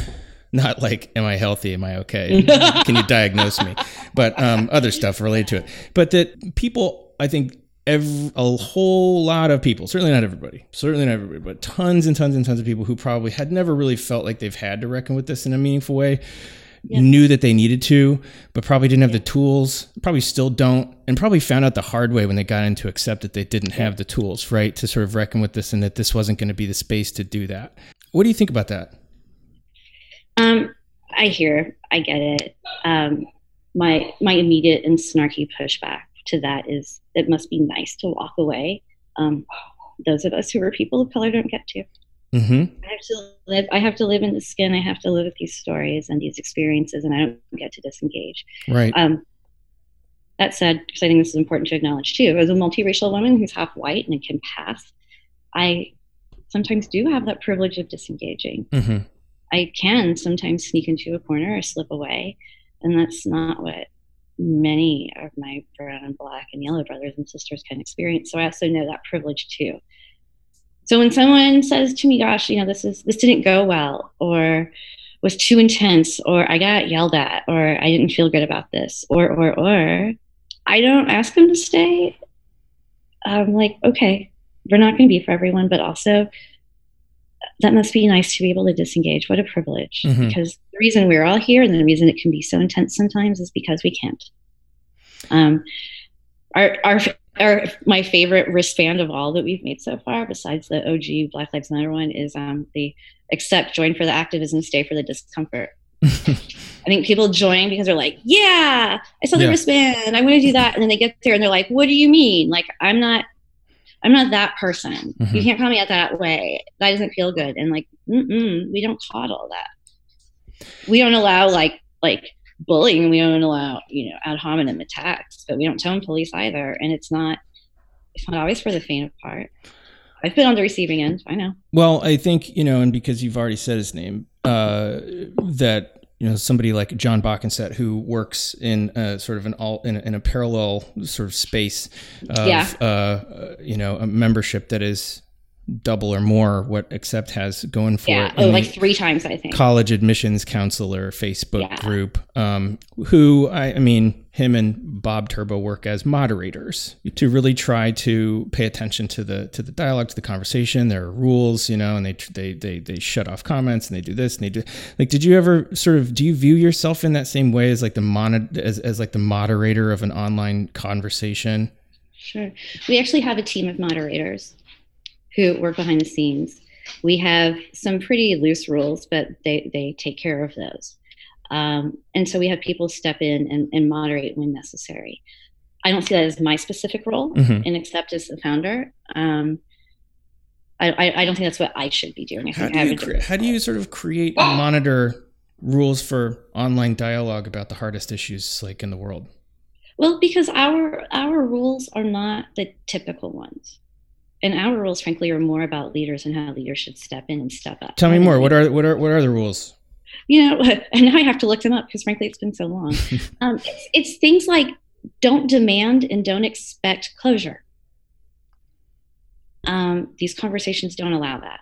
not like am i healthy? Am i okay? (laughs) Can you diagnose me? But um, other stuff related to it. But that people i think every, a whole lot of people certainly not everybody certainly not everybody but tons and tons and tons of people who probably had never really felt like they've had to reckon with this in a meaningful way yeah. knew that they needed to but probably didn't have the tools probably still don't and probably found out the hard way when they got into Accept that they didn't have the tools right to sort of reckon with this and that this wasn't going to be the space to do that. What do you think about that um, I hear, I get it. Um, my my immediate and snarky pushback to that is it must be nice to walk away. Um, those of us who are people of color don't get to. Mm-hmm. I have to live. I have to live in the skin. I have to live with these stories and these experiences, and I don't get to disengage. Right. Um, that said, because I think this is important to acknowledge too, as a multiracial woman who's half white and can pass, I sometimes do have that privilege of disengaging. Mm-hmm. I can sometimes sneak into a corner or slip away. And that's not what many of my brown and black and yellow brothers and sisters can experience. So I also know that privilege too. So when someone says to me, gosh, you know, this is this didn't go well or was too intense or I got yelled at or I didn't feel good about this or or or I don't ask them to stay. I'm like, okay, we're not going to be for everyone, but also that must be nice to be able to disengage. What a privilege. Mm-hmm. Because the reason we're all here and the reason it can be so intense sometimes is because we can't. Um, our, our, our, my favorite wristband of all that we've made so far, besides the OG Black Lives Matter one, is um, the Accept, join for the activism, stay for the discomfort. (laughs) I think people join because they're like, yeah, I saw the yeah. wristband. I want to do that. And then they get there and they're like, what do you mean? Like, I'm not I'm not that person. Mm-hmm. You can't call me out that way. That doesn't feel good. And like, we don't coddle that. We don't allow like like bullying. We don't allow you know ad hominem attacks, but we don't tone police either. And it's not it's not always for the faint of heart. I've been on the receiving end. I know. Well, I think you know, and because you've already said his name, uh, that you know somebody like Jon Boeckenstedt who works in a, sort of an all in a, in a parallel sort of space of yeah. uh, you know a membership that is double or more what Accept has going for yeah. it. Oh, like three times, I think. College admissions counselor Facebook yeah. group, um, who I, I, mean, him and Bob Turba work as moderators to really try to pay attention to the to the dialogue, to the conversation. There are rules, you know, and they they they they shut off comments and they do this and they do like. Did you ever sort of do you view yourself in that same way as like the mon as as like the moderator of an online conversation? Sure. We actually have a team of moderators who work behind the scenes. We have some pretty loose rules, but they, they take care of those. Um, and so we have people step in and, and, moderate when necessary. I don't see that as my specific role, mm-hmm. and Accept as the founder. Um, I, I don't think that's what I should be doing. how do you cre- how do you sort of create and monitor rules for online dialogue about the hardest issues like in the world? Well, because our our rules are not the typical ones. And our rules, frankly, are more about leaders and how leaders should step in and step up. Tell me more. What are what are what are the rules? You know, (laughs) and now I have to look them up because, frankly, it's been so long. (laughs) um, it's, it's things like don't demand and don't expect closure. Um, these conversations don't allow that.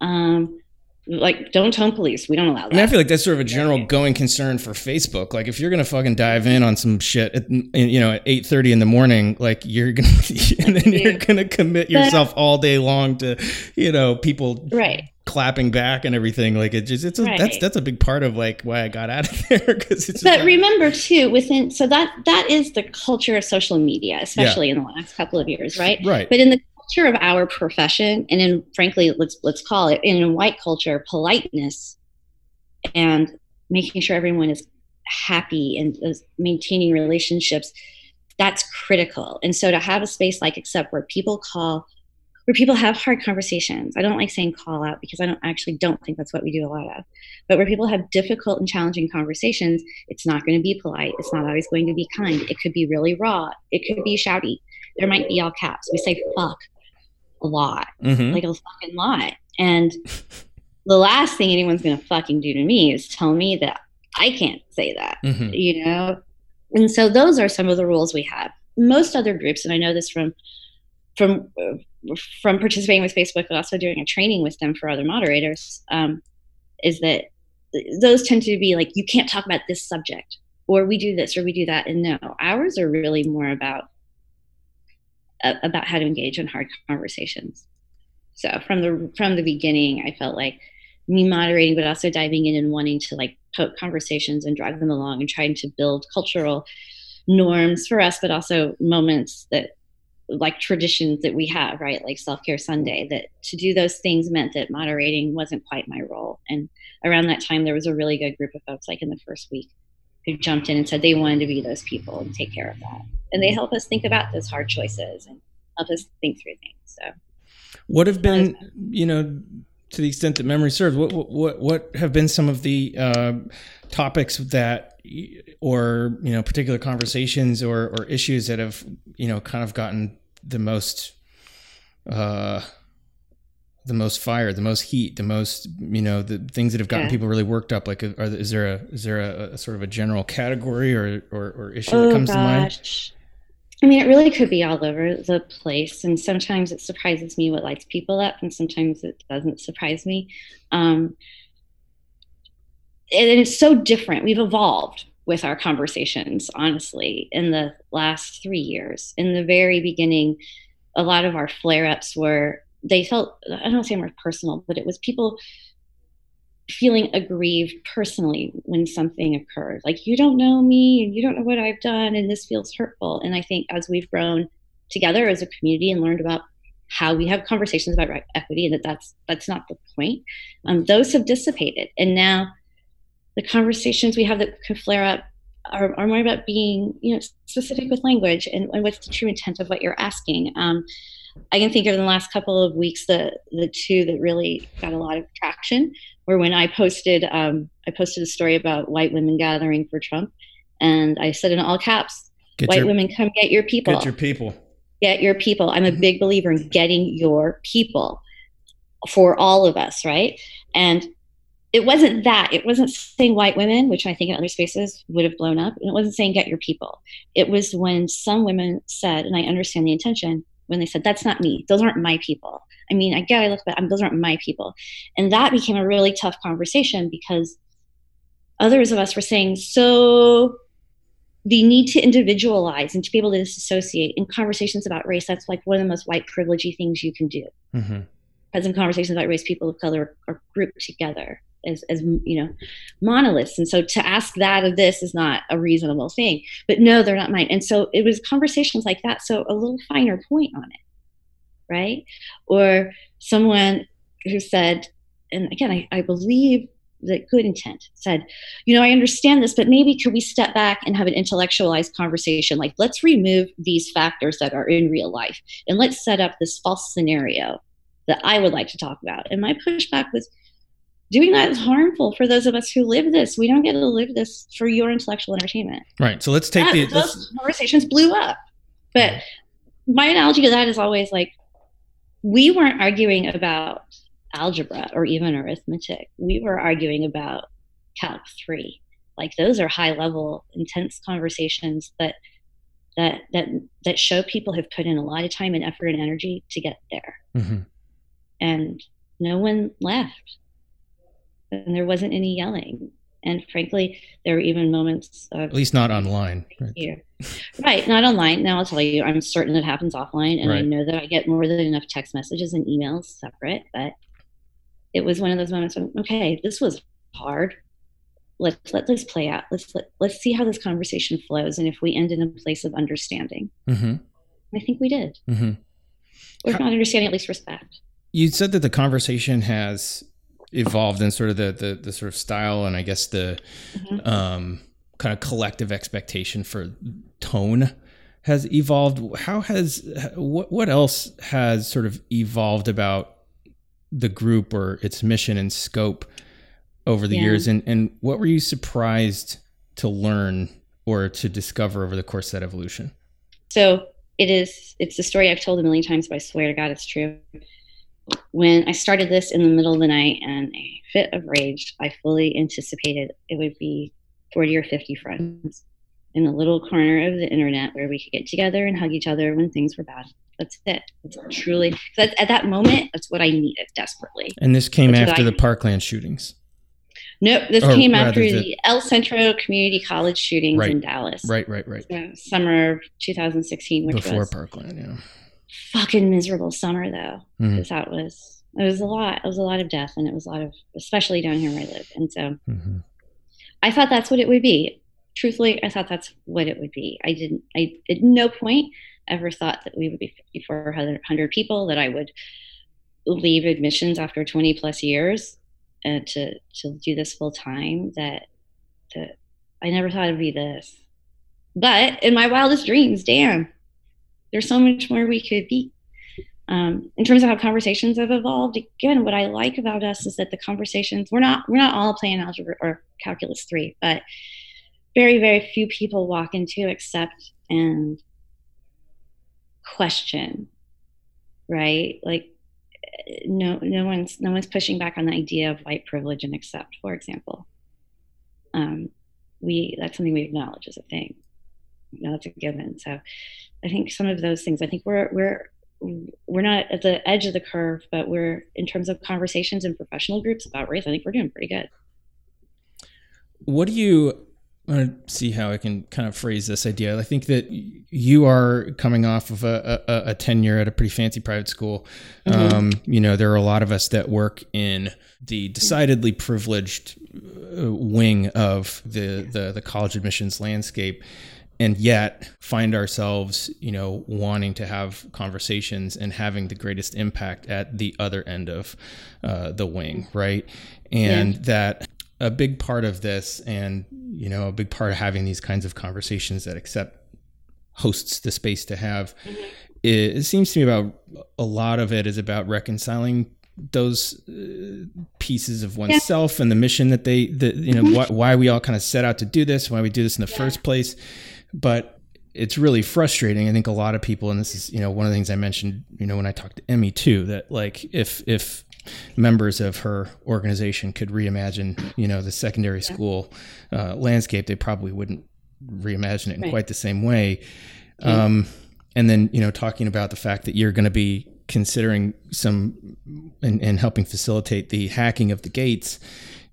Um, like don't tone police. We don't allow that. I I feel like that's sort of a general going concern for Facebook. Like, if you're gonna fucking dive in on some shit, at, you know, at eight thirty in the morning, like you're gonna, (laughs) and then you're gonna commit yourself all day long to, you know, people right clapping back and everything. Like it just, it's a, right. that's that's a big part of like why I got out of (laughs) there because it's. But remember too, within so that that is the culture of social media, especially yeah. in the last couple of years, right? Right. But in the culture of our profession, and in frankly, let's let's call it in white culture, politeness and making sure everyone is happy and is maintaining relationships that's critical. And so to have a space like Accept where people call where people have hard conversations i don't like saying call out because i don't actually don't think that's what we do a lot of but where people have difficult and challenging conversations it's not going to be polite it's not always going to be kind it could be really raw it could be shouty there might be all caps we say fuck a lot, mm-hmm. like a fucking lot. And the last thing anyone's gonna fucking do to me is tell me that I can't say that, mm-hmm. you know. And so those are some of the rules we have. Most other groups, and I know this from from from participating with Facebook, but also doing a training with them for other moderators, um, is that those tend to be like you can't talk about this subject, or we do this, or we do that. And no, ours are really more about about how to engage in hard conversations. So from the from the beginning, I felt like me moderating, but also diving in and wanting to like poke conversations and drag them along and trying to build cultural norms for us, but also moments that like traditions that we have, right? Like self care Sunday, that to do those things meant that moderating wasn't quite my role. And around that time, there was a really good group of folks, like in the first week, who jumped in and said they wanted to be those people and take care of that. And they help us think about those hard choices and help us think through things. So, what have been, you know, to the extent that memory serves, what what what have been some of the uh, topics that, or you know, particular conversations or or issues that have you know kind of gotten the most. Uh, the most fire, the most heat, the most you know the things that have gotten yeah. people really worked up. Like, are, is there a is there a, a, sort of a general category or or, or issue oh, that comes gosh. to mind? I mean, it really could be all over the place, and sometimes it surprises me what lights people up, and sometimes it doesn't surprise me. Um, and it's so different. We've evolved with our conversations, honestly, in the last three years. In the very beginning, a lot of our flare ups were they felt I don't want to say more personal, but it was people feeling aggrieved personally when something occurred. Like you don't know me and you don't know what I've done and this feels hurtful. And I think as we've grown together as a community and learned about how we have conversations about equity and that that's that's not the point, um, those have dissipated. And now the conversations we have that could flare up are, are more about being you know specific with language and, and what's the true intent of what you're asking. Um, I can think of in the last couple of weeks the the two that really got a lot of traction were when I posted um, I posted a story about white women gathering for Trump, and I said in all caps, get "White your, women, come get your people. Get your people. Get your people." I'm a mm-hmm. big believer in getting your people for all of us, right? And it wasn't that. It wasn't saying white women, which I think in other spaces would have blown up. And it wasn't saying get your people. It was when some women said, and I understand the intention, when they said, That's not me. Those aren't my people. I mean, I get I look but those aren't my people. And that became a really tough conversation because others of us were saying, So the need to individualize and to be able to disassociate in conversations about race, that's like one of the most white privilegey things you can do. Mm-hmm. As in conversations about race, people of color are grouped together as, as you know monoliths. And so to ask that of this is not a reasonable thing. But no they're not mine. And so it was conversations like that. So a little finer point on it right? Or someone who said and again i, I believe that good intent said you know i understand this but maybe could we step back and have an intellectualized conversation? Like let's remove these factors that are in real life and let's set up this false scenario that I would like to talk about. And my pushback was doing that is harmful for those of us who live this. We don't get to live this for your intellectual entertainment. Right. So let's take that, the those let's... conversations blew up. But my analogy to that is always like we weren't arguing about algebra or even arithmetic. We were arguing about Calc 3. Like those are high level, intense conversations that that that that show people have put in a lot of time and effort and energy to get there. Mm-hmm. And no one left. And there wasn't any yelling. And frankly, there were even moments of, at least not online. Right. right, not online. Now I'll tell you, I'm certain it happens offline, and right. I know that I get more than enough text messages and emails separate. But it was one of those moments when, okay, this was hard. Let's let this play out. Let's let, let's see how this conversation flows, and if we end in a place of understanding. Mm-hmm. I think we did. Mm-hmm. Or if not understanding, at least respect. You said that the conversation has evolved in sort of the the, the sort of style and I guess the mm-hmm. um, kind of collective expectation for tone has evolved. How has what what else has sort of evolved about the group or its mission and scope over the yeah. years and and what were you surprised to learn or to discover over the course of that evolution so it is it's a story i've told a million times but i swear to god it's true when i started this in the middle of the night and a fit of rage i fully anticipated it would be 40 or 50 friends in a little corner of the internet where we could get together and hug each other when things were bad that's it. It's truly that's, at that moment. That's what I needed desperately. And this came that's after the Parkland shootings. Nope, this came after the, the, El Centro Community College shootings right, in Dallas. Right, right, right. So, summer of 2016, which before was Parkland, yeah. Fucking miserable summer though, mm-hmm. that was it was a lot. It was a lot of death, and it was a lot of, especially down here where I live. And so, mm-hmm. I thought that's what it would be. Truthfully, I thought that's what it would be. I didn't. I at no point ever thought that we would be 5,400 people, that I would leave admissions after 20 plus years uh, to, to do this full time, that, that I never thought it'd be this. But in my wildest dreams, damn, there's so much more we could be. Um, in terms of how conversations have evolved, again, what I like about us is that the conversations we're not we're not all playing algebra or calculus three, but very very few people walk into Accept and question right? Like no no one's no one's pushing back on the idea of white privilege and Accept for example. Um, we that's something we acknowledge as a thing. You know that's a given. So i think some of those things i think we're we're we're not at the edge of the curve but we're in terms of conversations in professional groups about race i think we're doing pretty good what do you I want to see how I can kind of phrase this idea. I think that you are coming off of a, a, a tenure at a pretty fancy private school. Mm-hmm. Um, you know, there are a lot of us that work in the decidedly privileged uh, wing of the, the, the college admissions landscape and yet find ourselves you know wanting to have conversations and having the greatest impact at the other end of uh, the wing right and yeah. that a big part of this and you know a big part of having these kinds of conversations that Accept hosts the space to have mm-hmm. it, it, seems to me about a lot of it is about reconciling those uh, pieces of oneself yeah. and the mission that they that you know mm-hmm. why, why, we all kind of set out to do this why we do this in the yeah. first place but it's really frustrating i think a lot of people and this is you know one of the things i mentioned you know when i talked to emmy too that like if if members of her organization could reimagine, you know, the secondary yeah. school uh, landscape, they probably wouldn't reimagine it in right. quite the same way. Yeah. Um, and then, you know, talking about the fact that you're going to be considering some and, and, helping facilitate the hacking of the gates.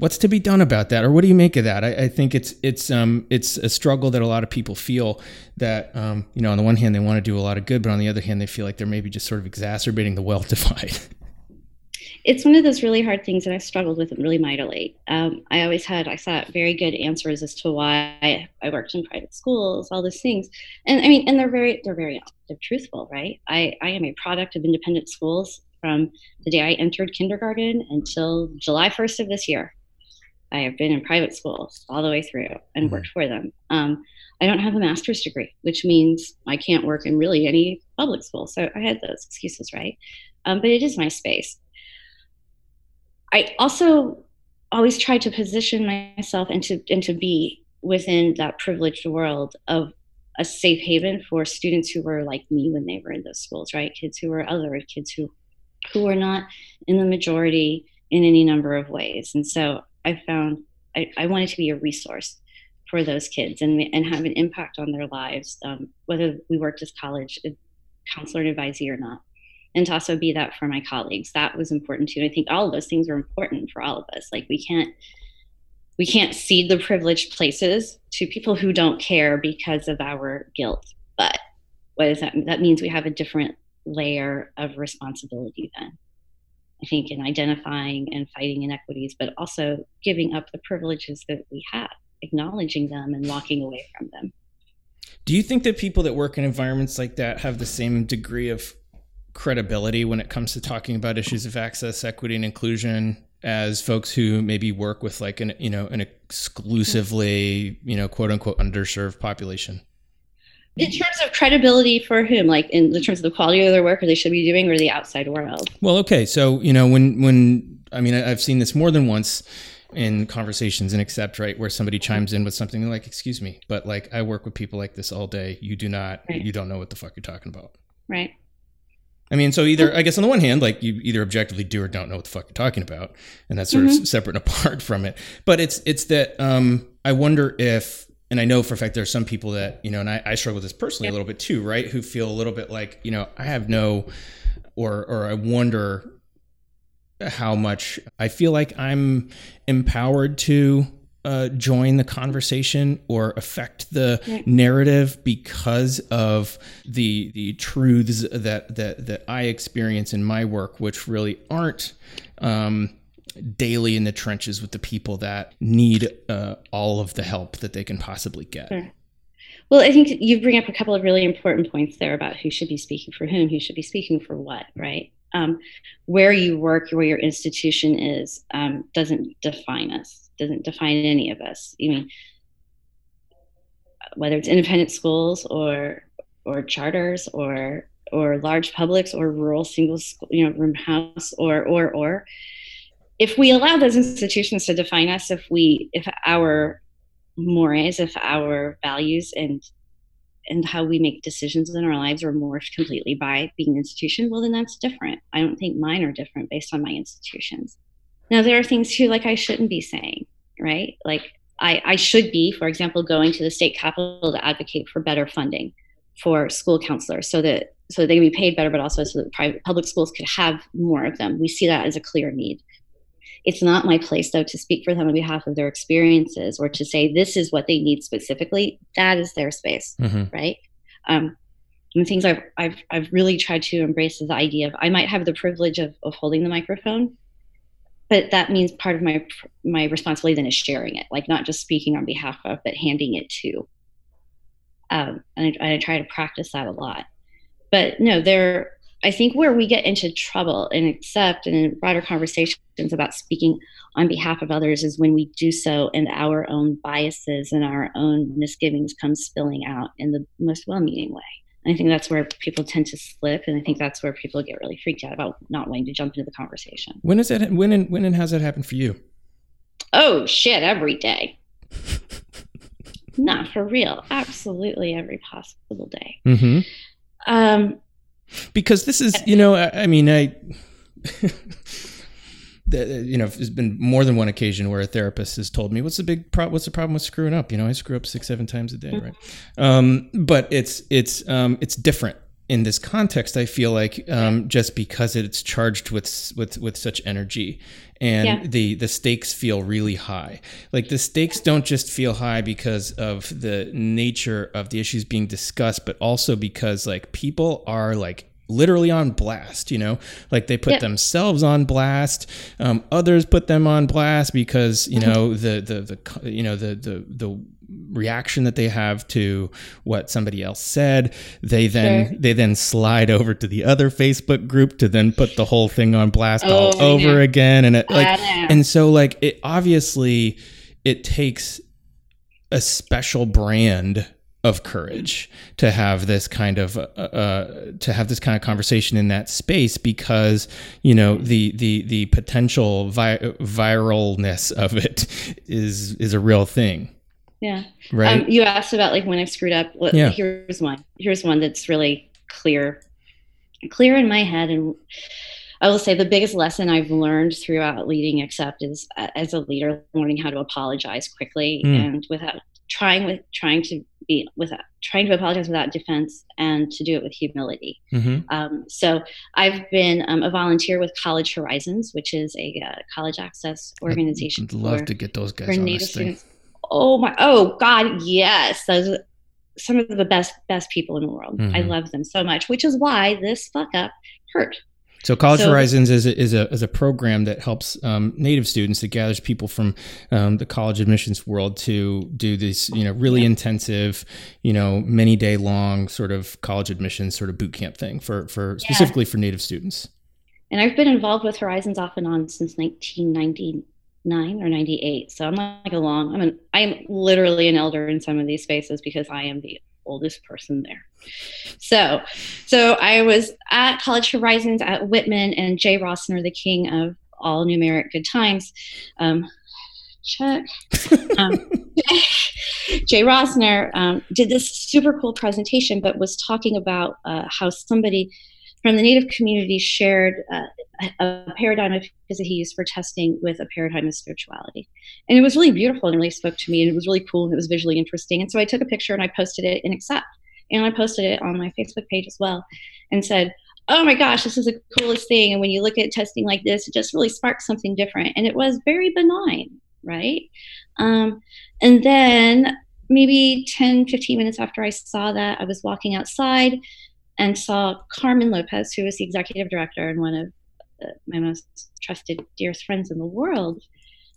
What's to be done about that, or what do you make of that? I, I think it's it's um, it's a struggle that a lot of people feel that um, you know on the one hand they want to do a lot of good, but on the other hand they feel like they're maybe just sort of exacerbating the wealth (laughs) divide. it's one of those really hard things that I struggled with really mightily. Um, I always had, I thought, very good answers as to why I worked in private schools, all those things, and I mean, and they're very, they're very, they're truthful, right? I, I am a product of independent schools from the day I entered kindergarten until July 1st of this year. I have been in private schools all the way through and mm-hmm. worked for them. Um, I don't have a master's degree, which means I can't work in really any public school. So I had those excuses, right? Um, but it is my space. I also always try to position myself and to and to be within that privileged world of a safe haven for students who were like me when they were in those schools, right? Kids who were other kids who who are not in the majority in any number of ways. And so I found I, I wanted to be a resource for those kids and, and have an impact on their lives, um, whether we worked as college counselor and advisee or not. And to also be that for my colleagues. That was important too. I think all of those things are important for all of us. Like we can't we can't cede the privileged places to people who don't care because of our guilt. But what does that that means we have a different layer of responsibility then. I think in identifying and fighting inequities, but also giving up the privileges that we have, acknowledging them and walking away from them. Do you think that people that work in environments like that have the same degree of credibility when it comes to talking about issues of access, equity, and inclusion as folks who maybe work with like an you know an exclusively you know quote unquote underserved population? In terms of credibility for whom? Like in the terms of the quality of their work or they should be doing or the outside world? Well okay so you know when when i mean i've seen this more than once in conversations and Accept right where somebody chimes in with something like excuse me but like i work with people like this all day. You do not right. you don't know what the fuck you're talking about. Right. I mean, so either I guess on the one hand, like you either objectively do or don't know what the fuck you're talking about, and that's sort mm-hmm. of separate and (laughs) apart from it. But it's it's that um, I wonder if and I know for a fact there are some people that, you know, and I, I struggle with this personally a little bit too, right? Who feel a little bit like, you know, I have no, or, or I wonder how much I feel like I'm empowered to uh, join the conversation or affect the narrative because of the the truths that that that I experience in my work, which really aren't um, daily in the trenches with the people that need uh, all of the help that they can possibly get. Sure. Well, I think you bring up a couple of really important points there about who should be speaking for whom, who should be speaking for what, right? Um, where you work, where your institution is, um, doesn't define us, doesn't define any of us. I mean, whether it's independent schools or or charters or or large publics or rural single school, you know, room house or or or if we allow those institutions to define us, if we, if our mores, if our values and and how we make decisions in our lives are morphed completely by being an institution, well, then that's different. I don't think mine are different based on my institutions. Now, there are things too, like I shouldn't be saying, right? Like I, I should be, for example, going to the state capitol to advocate for better funding for school counselors so that so they can be paid better, but also so that private public schools could have more of them. We see that as a clear need. It's not my place, though, to speak for them on behalf of their experiences or to say this is what they need specifically. That is their space, mm-hmm. right? Um, and the things I've, I've, I've really tried to embrace is the idea of I might have the privilege of, of holding the microphone, but that means part of my my responsibility then is sharing it, like not just speaking on behalf of, but handing it to. Um, and I, I try to practice that a lot. But no, there I think where we get into trouble and Accept and in broader conversations about speaking on behalf of others is when we do so and our own biases and our own misgivings come spilling out in the most well-meaning way. And I think that's where people tend to slip, and I think that's where people get really freaked out about not wanting to jump into the conversation. When is that? When and when and how's that happened for you? Oh shit! Every day. (laughs) not for real. Absolutely every possible day. Mm-hmm. Um, because this is you know I, I mean I (laughs) you know there's been more than one occasion where a therapist has told me what's the big pro- what's the problem with screwing up? You know I screw up six seven times a day right? Um, but it's it's um, it's different in this context I feel like um, just because it's charged with with with such energy and yeah. the the stakes feel really high. Like the stakes don't just feel high because of the nature of the issues being discussed, but also because like people are like literally on blast you know? Like they put themselves on blast um, others put them on blast because you know the the the you know the the the reaction that they have to what somebody else said they then sure. they then slide over to the other facebook group to then put the whole thing on blast oh, all over yeah. again and it like and so like it obviously it takes a special brand of courage to have this kind of uh, uh, to have this kind of conversation in that space because you know the the the potential vi- viralness of it is is a real thing. Yeah. Right. Um, you asked about like when I've screwed up. Well, yeah. Here's one. Here's one that's really clear, clear in my head, and I will say the biggest lesson I've learned throughout leading Accept is uh, as a leader, learning how to apologize quickly mm. and without trying with trying to be without trying to apologize without defense and to do it with humility. Mm-hmm. Um, so I've been um, a volunteer with College Horizons, which is a uh, college access organization. I'd love for, to get those guys on Native thing. Oh my! Oh God! Yes, those are some of the best best people in the world. Mm-hmm. I love them so much, which is why this fuck up hurt. So College so, Horizons is a, is a is a program that helps um, Native students that gathers people from um, the college admissions world to do this you know really intensive you know many day long sort of college admissions sort of boot camp thing for for specifically yeah. for Native students. And I've been involved with Horizons off and on since 1999 or 98. So I'm like a long. I'm an I'm literally an elder in some of these spaces because I am the oldest person there. So, so I was at College Horizons at Whitman, and Jay Rosner, the king of all numeric good times, um, Chuck, um, (laughs) Jay Rosner um, did this super cool presentation, but was talking about uh, how somebody from the Native community shared uh, a paradigm of used for testing with a paradigm of spirituality. And it was really beautiful and really spoke to me and it was really cool and it was visually interesting. And so I took a picture and I posted it in Accept. And I posted it on my Facebook page as well and said, oh my gosh, this is the coolest thing. And when you look at testing like this, it just really sparks something different. And it was very benign, right? Um, and then maybe 10, 15 minutes after I saw that, I was walking outside and saw Carmen Lopez, who was the executive director and one of uh, my most trusted, dearest friends in the world.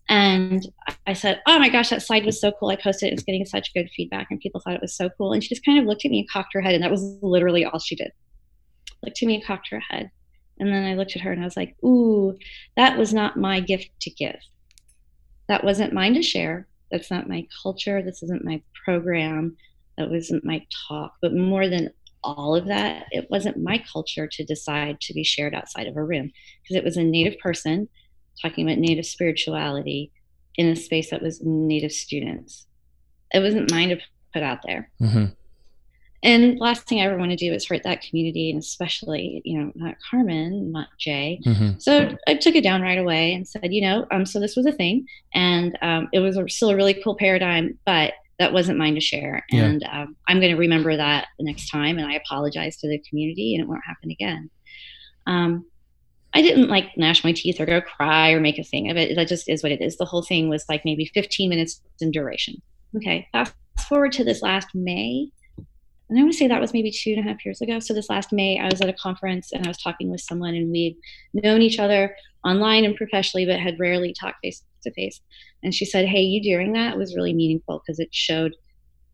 And I said, Oh my gosh, that slide was so cool. I posted it. It's getting such good feedback, and people thought it was so cool. And she just kind of looked at me and cocked her head. And that was literally all she did. Looked at me and cocked her head. And then I looked at her and I was like, Ooh, that was not my gift to give. That wasn't mine to share. That's not my culture. This isn't my program. That wasn't my talk. But more than all of that, it wasn't my culture to decide to be shared outside of a room because it was a Native person talking about Native spirituality in a space that was Native students. It wasn't mine to put out there. Mm-hmm. And last thing I ever want to do is hurt that community, and especially, you know, not Carmen, not Jay. Mm-hmm. So I took it down right away and said, you know, um, so this was a thing, and um, it was a, still a really cool paradigm, but that wasn't mine to share. Yeah. And um, I'm going to remember that the next time. And I apologize to the community and it won't happen again. Um, I didn't like gnash my teeth or go cry or make a thing of it. That just is what it is. The whole thing was like maybe 15 minutes in duration. Okay. Fast forward to this last May. And I want to say that was maybe two and a half years ago. So this last May, I was at a conference and I was talking with someone, and we'd known each other online and professionally, but had rarely talked face to face. And she said, "Hey, you doing that was really meaningful because it showed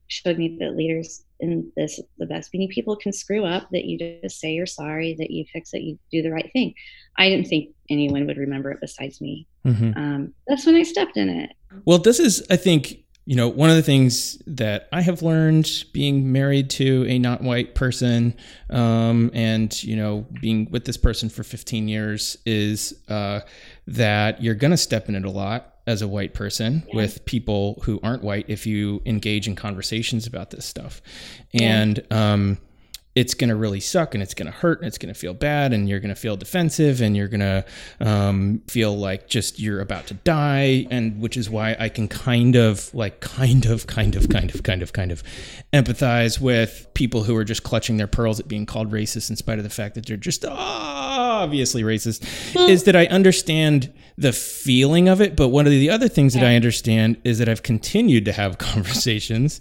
showed me that leaders in this the best meaning people can screw up. That you just say you're sorry, that you fix it, you do the right thing." I didn't think anyone would remember it besides me. Mm-hmm. Um, that's when I stepped in it. Well, this is, I think, you know, one of the things that I have learned being married to a not white person um, and, you know, being with this person for 15 years is uh, that you're going to step in it a lot as a white person yeah. with people who aren't white if you engage in conversations about this stuff. And, yeah. um, it's going to really suck and it's going to hurt and it's going to feel bad and you're going to feel defensive and you're going to um, feel like just you're about to die and which is why i can kind of like kind of kind of kind of kind of kind of empathize with people who are just clutching their pearls at being called racist in spite of the fact that they're just obviously racist is that i understand the feeling of it but one of the other things that i understand is that i've continued to have (laughs) conversations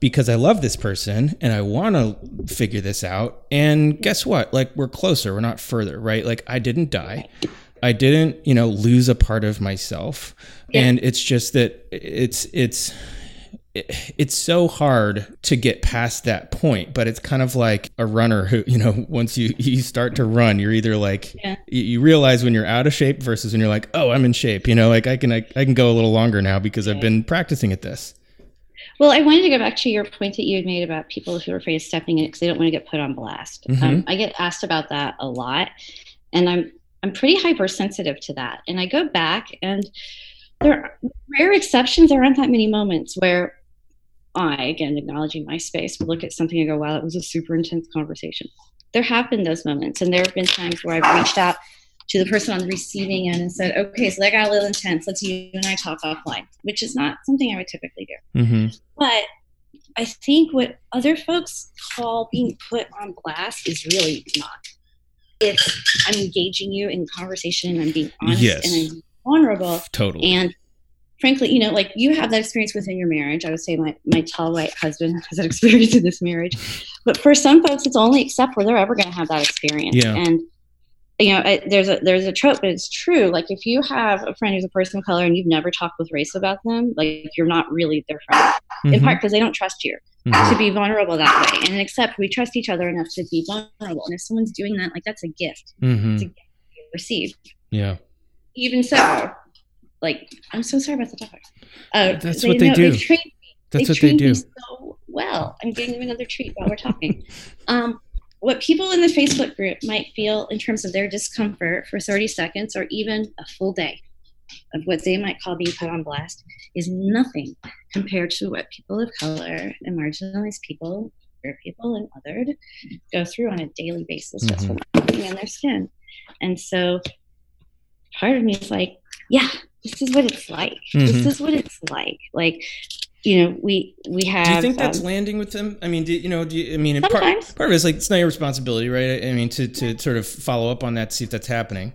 because I love this person and I want to figure this out. And guess what? Like we're closer, we're not further, right? Like I didn't die. I didn't, you know, lose a part of myself. Yeah. And it's just that it's it's it's so hard to get past that point but it's kind of like a runner who you know (laughs) once you you start to run you're either like yeah. you, realize when you're out of shape versus when you're like oh i'm in shape you know like i can i, I can go a little longer now because i've been practicing at this well, I wanted to go back to your point that you had made about people who are afraid of stepping in because they don't want to get put on blast. Mm-hmm. Um, I get asked about that a lot, and I'm I'm pretty hypersensitive to that. And I go back, and there are rare exceptions. There aren't that many moments where I, again acknowledging my space, would look at something and go, "Wow, that was a super intense conversation." There have been those moments, and there have been times where I've reached out to the person on the receiving end and said, okay, so that got a little intense. Let's you and I talk offline, which is not something I would typically do. Mm-hmm. But I think what other folks call being put on blast is really not. It's I'm engaging you in conversation, I'm being honest yes. and I'm vulnerable. Totally. And frankly, you know, like you have that experience within your marriage. I would say my, my tall white husband has that (laughs) experience in this marriage. But for some folks, it's only Accept where they're ever going to have that experience. Yeah. And you know, I, there's a there's a trope, but it's true. Like if you have a friend who's a person of color and you've never talked with race about them, like you're not really their friend. Mm-hmm. In part because they don't trust you mm-hmm. to be vulnerable that way. And Accept we trust each other enough to be vulnerable. And if someone's doing that, like that's a gift. Mm-hmm. It's a gift you receive. Yeah. Even so, like I'm so sorry about the dog. Uh, that's they what they know, do. That's what they do. so well. I'm getting them another treat while we're talking. (laughs) um, what people in the Facebook group might feel in terms of their discomfort for 30 seconds or even a full day of what they might call being put on blast is nothing compared to what people of color and marginalized people, queer people, and othered go through on a daily basis mm-hmm. just from living in their skin. And so part of me is like, yeah, this is what it's like. Mm-hmm. This is what it's like. Like you know, we we have. Do you think that's um, landing with them? I mean, do, you know, do you, I mean, part, part of it is like it's not your responsibility, right? I mean, to to sort of follow up on that, see if that's happening.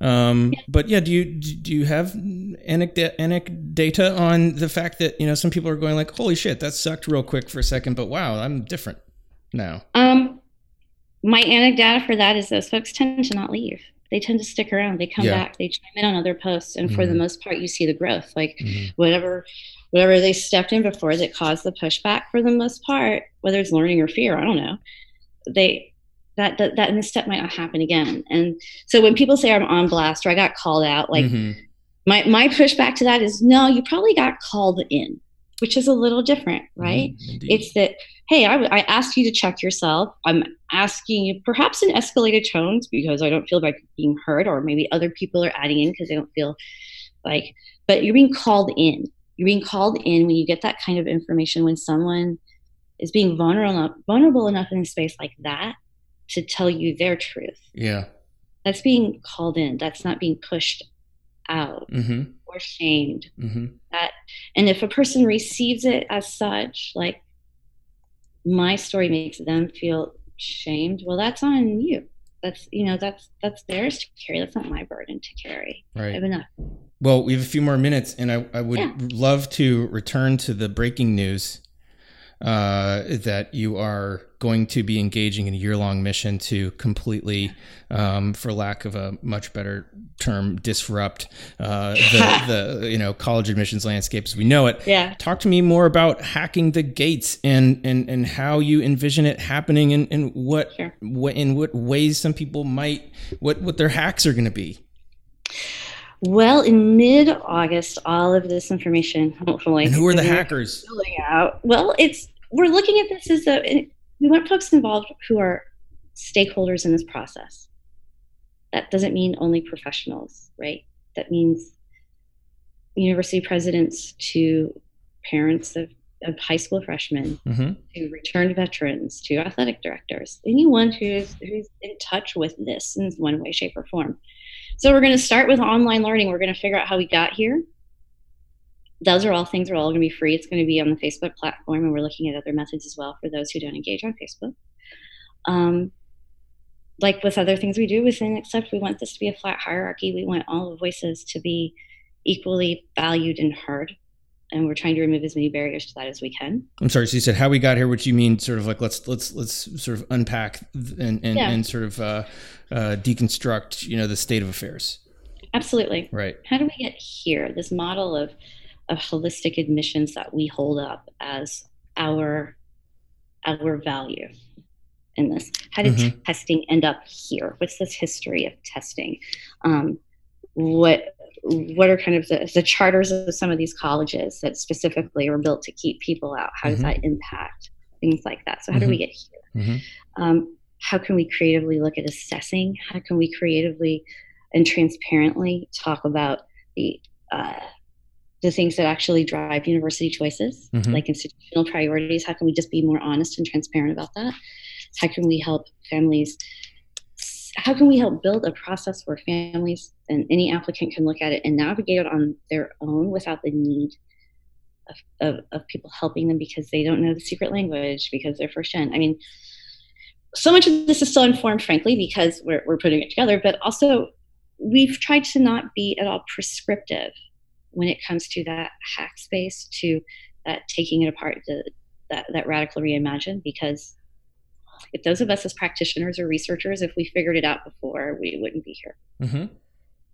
Um, yeah. But yeah, do you do you have anecdata data on the fact that you know some people are going like, "Holy shit, that sucked real quick for a second, but wow, I'm different now." Um, my anecdata for that is those folks tend to not leave. They tend to stick around. They come yeah. back. They chime in on other posts, and mm-hmm. for the mm-hmm. most part, you see the growth. Like mm-hmm. whatever whatever they stepped in before that caused the pushback for the most part, whether it's learning or fear, I don't know. They that that, that misstep might not happen again. And so when people say I'm on blast or I got called out, like mm-hmm. my my pushback to that is no, you probably got called in, which is a little different, mm-hmm. right? Mm, it's that hey, I, I asked you to check yourself. I'm asking you, perhaps in escalated tones, because I don't feel like being heard, or maybe other people are adding in because they don't feel like, but you're being called in you're being called in when you get that kind of information when someone is being vulnerable enough, vulnerable enough in a space like that to tell you their truth. Yeah. That's being called in. That's not being pushed out mm-hmm. or shamed. Mm-hmm. That and if a person receives it as such, like my story makes them feel shamed, well that's on you. That's you know, that's that's theirs to carry. That's not my burden to carry. Right. I have enough. Well, we have a few more minutes, and I, I would yeah. love to return to the breaking news uh, that you are going to be engaging in a year long mission to completely, um, for lack of a much better term, disrupt uh, the, (laughs) the you know college admissions landscape as we know it. Yeah. Talk to me more about hacking the gates and and and how you envision it happening and, and what, sure. what in what ways some people might what what their hacks are going to be. Well, in mid August, all of this information, (laughs) hopefully. And who are the hackers? Out. Well, it's we're looking at this as a we want folks involved who are stakeholders in this process. That doesn't mean only professionals, right? That means university presidents to parents of, of high school freshmen, mm-hmm. to returned veterans, to athletic directors, anyone who's who's in touch with this in one way, shape, or form. So we're going to start with online learning. We're going to figure out how we got here. Those are all things are all going to be free. It's going to be on the Facebook platform, and we're looking at other methods as well for those who don't engage on Facebook. Um, like with other things we do within Accept, we want this to be a flat hierarchy. We want all the voices to be equally valued and heard. and we're trying to remove as many barriers to that as we can. I'm sorry. So you said how we got here, which you mean sort of like let's let's let's sort of unpack and and, yeah. and sort of uh, uh, deconstruct, you know, the state of affairs. Absolutely. Right. How do we get here? This model of of holistic admissions that we hold up as our our value in this. How did mm-hmm. testing end up here? What's this history of testing? Um, what what are kind of the, the, charters of some of these colleges that specifically were built to keep people out? How does mm-hmm. that impact things like that? So how mm-hmm. do we get here? Mm-hmm. Um, how can we creatively look at assessing? How can we creatively and transparently talk about the uh, the things that actually drive university choices, mm-hmm. like institutional priorities? How can we just be more honest and transparent about that? How can we help families? How can we help build a process where families and any applicant can look at it and navigate it on their own without the need of, of, of people helping them because they don't know the secret language because they're first gen? I mean, so much of this is still informed, frankly, because we're, we're putting it together, but also we've tried to not be at all prescriptive when it comes to that hack space, to that taking it apart, to that, that radical reimagine, because if those of us as practitioners or researchers, if we figured it out before, we wouldn't be here. Mm-hmm.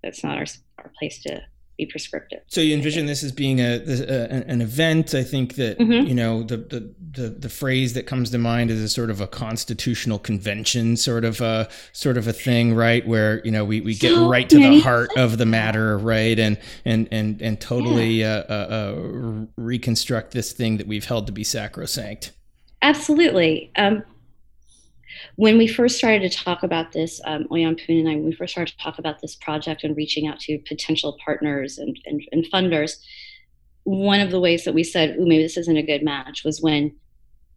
That's not our, our place to be prescriptive. So you envision this as being a, a an event. I think that mm-hmm. you know the, the, the the phrase that comes to mind is a sort of a constitutional convention sort of a sort of a thing, right? Where you know we, we get so right to the heart of the matter, right? And and and and totally yeah. uh, uh, uh, reconstruct this thing that we've held to be sacrosanct. Absolutely. Um, when we first started to talk about this, um, OiYan Poon and I, when we first started to talk about this project and reaching out to potential partners and, and, and funders, one of the ways that we said, "Ooh, maybe this isn't a good match," was when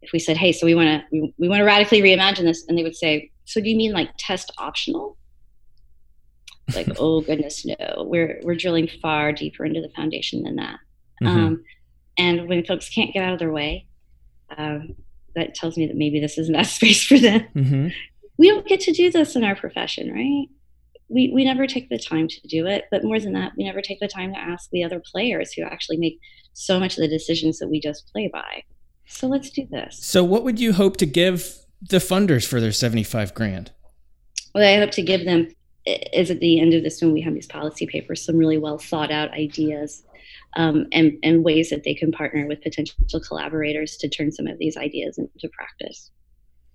if we said, "Hey, so we want to we, we want to radically reimagine this," and they would say, "So do you mean like test optional?" like, (laughs) oh goodness, no. We're we're drilling far deeper into the foundation than that. Mm-hmm. Um, and when folks can't get out of their way, um, that tells me that maybe this isn't that (laughs) space for them. Mm-hmm. We don't get to do this in our profession, right? We, we never take the time to do it. But more than that, we never take the time to ask the other players who actually make so much of the decisions that we just play by. So let's do this. So, what would you hope to give the funders for their 75 grand? What I hope to give them is at the end of this when we have these policy papers, some really well thought out ideas um, and, and ways that they can partner with potential collaborators to turn some of these ideas into practice.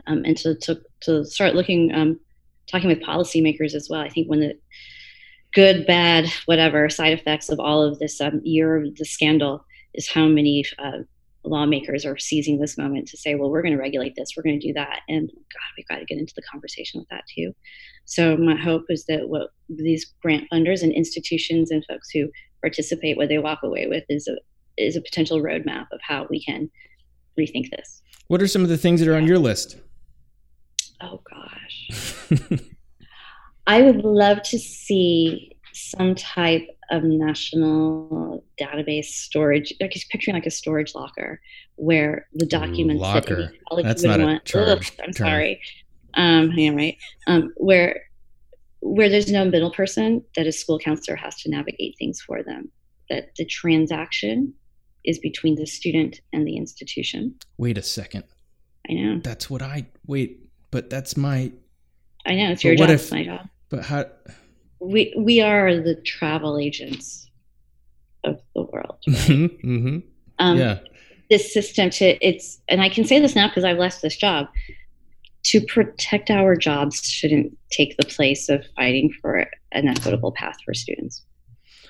Um, and to, to, to start looking, um, talking with policymakers as well. I think one of the good, bad, whatever side effects of all of this um, year of the scandal is how many uh, lawmakers are seizing this moment to say, well, we're going to regulate this, we're going to do that. And God, we've got to get into the conversation with that too. So my hope is that what these grant funders and institutions and folks who participate, what they walk away with is a is a potential roadmap of how we can rethink this. What are some of the things that are on your list? Oh gosh. I would love to see some type of national database storage. Like just picturing like a storage locker where the documents Ooh, locker. that That's not want, a charge ugh, I'm term. sorry. Um, yeah, right. Um, where where there's no middle person that a school counselor has to navigate things for them. That the transaction is between the student and the institution. Wait a second. I know. That's what i wait but that's my i know it's your job if, my job. But how we we are the travel agents of the world right? mm-hmm, mm-hmm. Um, yeah. this system to it's and i can say this now because i've left this job to protect our jobs shouldn't take the place of fighting for an equitable path for students.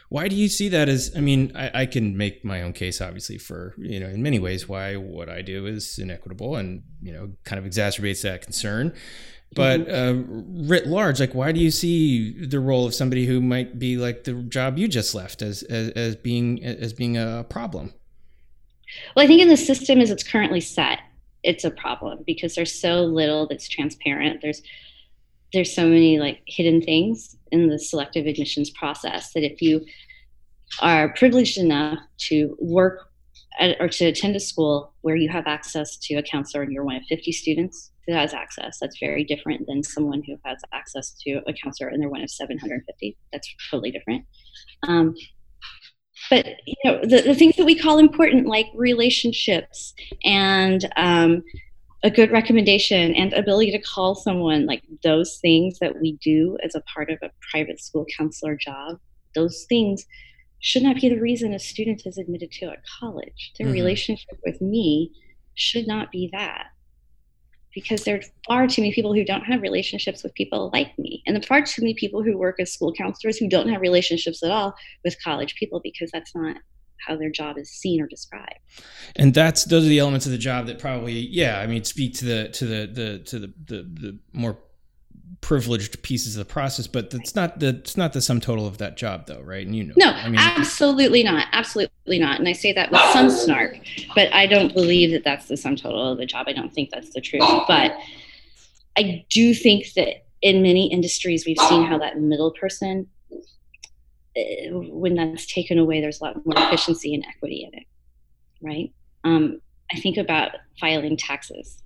Why do you see that as? I mean, I, I, can make my own case, obviously, for you know, in many ways, why what I do is inequitable and you know, kind of exacerbates that concern. But mm-hmm. uh, writ large, like, why do you see the role of somebody who might be like the job you just left as as, as being as being a problem? Well, I think in the system as it's currently set, it's a problem because there's so little that's transparent. There's there's so many like hidden things in the selective admissions process that if you are privileged enough to work at, or to attend a school where you have access to a counselor and you're one of 50 students who has access, that's very different than someone who has access to a counselor and they're one of 750. That's totally different. Um, but you know the, the things that we call important like relationships and um, a good recommendation and ability to call someone like those things that we do as a part of a private school counselor job those things should not be the reason a student is admitted to a college their mm-hmm. relationship with me should not be that because there are far too many people who don't have relationships with people like me and are far too many people who work as school counselors who don't have relationships at all with college people because that's not how their job is seen or described. And that's those are the elements of the job that probably yeah, I mean speak to the to the the to the the, the more privileged pieces of the process, but that's not the it's not the sum total of that job though, right? And you know No, I mean, absolutely not. Absolutely not. And I say that with some snark, but I don't believe that that's the sum total of the job. I don't think that's the truth. But I do think that in many industries we've seen how that middle person when that's taken away, there's a lot more efficiency and equity in it, right? Um, I think about filing taxes.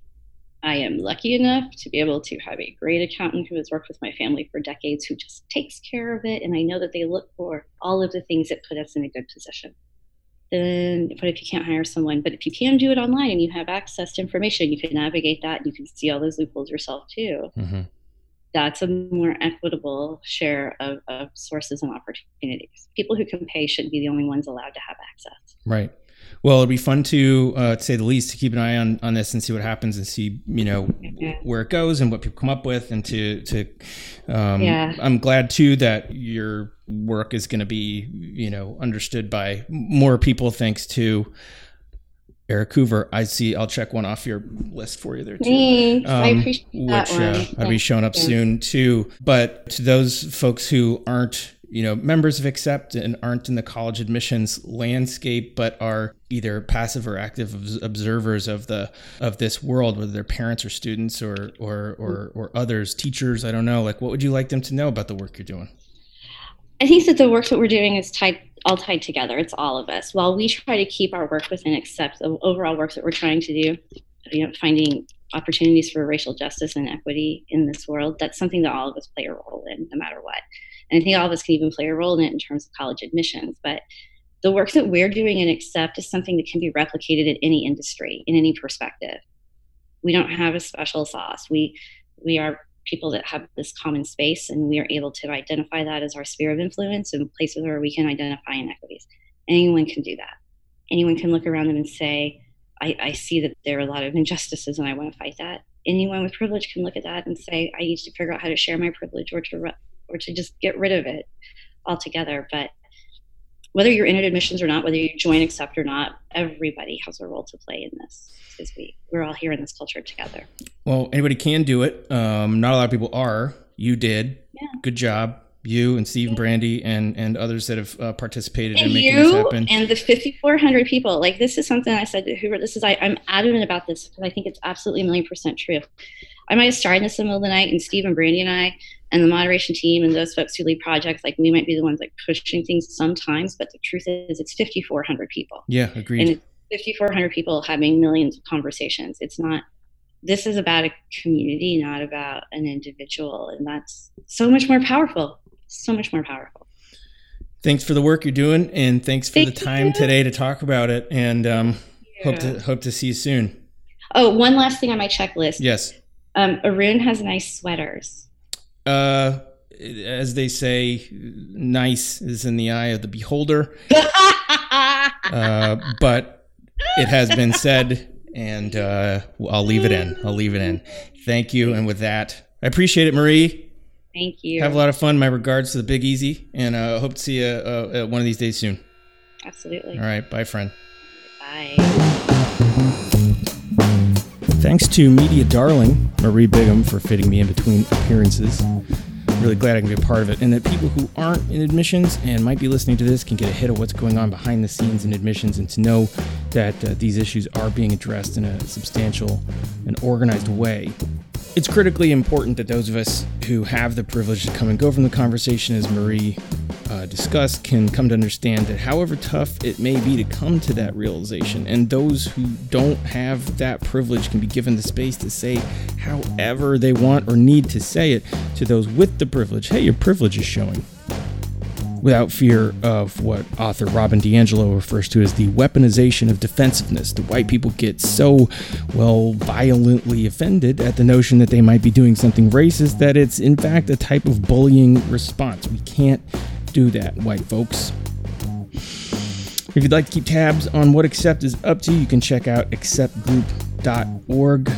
I am lucky enough to be able to have a great accountant who has worked with my family for decades who just takes care of it. And I know that they look for all of the things that put us in a good position. Then, but if you can't hire someone, but if you can do it online and you have access to information, you can navigate that and you can see all those loopholes yourself too. Mm-hmm that's a more equitable share of, of, sources and opportunities. People who can pay shouldn't be the only ones allowed to have access. Right. Well, it'll be fun to, uh, to say the least, to keep an eye on, on this and see what happens and see, you know, where it goes and what people come up with. And to, to, um, yeah. I'm glad too that your work is going to be, you know, understood by more people thanks to Eric Hoover, I see. I'll check one off your list for you there too. Thanks. Um, I appreciate that which uh, I'll be showing up soon too. But to those folks who aren't, you know, members of Accept and aren't in the college admissions landscape, but are either passive or active observers of the of this world, whether they're parents or students or or or, or others, teachers, I don't know. Like, what would you like them to know about the work you're doing? I think that the work that we're doing is tied all tied together. It's all of us. While we try to keep our work within accept the overall work that we're trying to do, you know, finding opportunities for racial justice and equity in this world, that's something that all of us play a role in, no matter what. And I think all of us can even play a role in it in terms of college admissions. But the work that we're doing in Accept is something that can be replicated in any industry, in any perspective. We don't have a special sauce. We we are people that have this common space, and we are able to identify that as our sphere of influence and places where we can identify inequities. Anyone can do that. Anyone can look around them and say, I, I see that there are a lot of injustices, and I want to fight that. Anyone with privilege can look at that and say, I need to figure out how to share my privilege or to or to just get rid of it altogether. But whether you're in admissions or not, whether you join accept or not, everybody has a role to play in this because we, we're all here in this culture together. Well, anybody can do it. Um, not a lot of people are. You did. Yeah. Good job. You and Steve and Brandy and, and others that have uh, participated and in making this happen. And the 5,400 people. Like, this is something I said to Hoover. This is, I, I'm adamant about this because I think it's absolutely a million percent true. I might have started this in the middle of the night, and Steve and Brandy and I and the moderation team and those folks who lead projects, like we might be the ones like pushing things sometimes, but the truth is it's 5,400 people. Yeah, agreed. And 5,400 people having millions of conversations. It's not, this is about a community, not about an individual. And that's so much more powerful, so much more powerful. Thanks for the work you're doing. And thanks for Thank the time you. today to talk about it. And um, hope to, hope to see you soon. Oh, one last thing on my checklist. Yes. Um, Arun has nice sweaters uh, as they say, nice is in the eye of the beholder. (laughs) uh, but it has been said, and uh, I'll leave it in. I'll leave it in. Thank you. And with that, I appreciate it, Marie. Thank you. Have a lot of fun. My regards to the Big Easy, and I uh, hope to see you uh, one of these days soon. Absolutely. All right. Bye, friend. Bye. Thanks to media darling Marie Bigham for fitting me in between appearances. Really glad I can be a part of it, and that people who aren't in admissions and might be listening to this can get a hit of what's going on behind the scenes in admissions and to know that uh, these issues are being addressed in a substantial and organized way it's critically important that those of us who have the privilege to come and go from the conversation, as Marie uh, discussed, can come to understand that however tough it may be to come to that realization, and those who don't have that privilege can be given the space to say however they want or need to say it to those with the privilege hey, your privilege is showing. without fear of what author Robin DiAngelo refers to as the weaponization of defensiveness. The white people get so, well, violently offended at the notion that they might be doing something racist that it's, in fact, a type of bullying response. We can't do that, white folks. If you'd like to keep tabs on what Accept is up to, you can check out acceptgroup.org.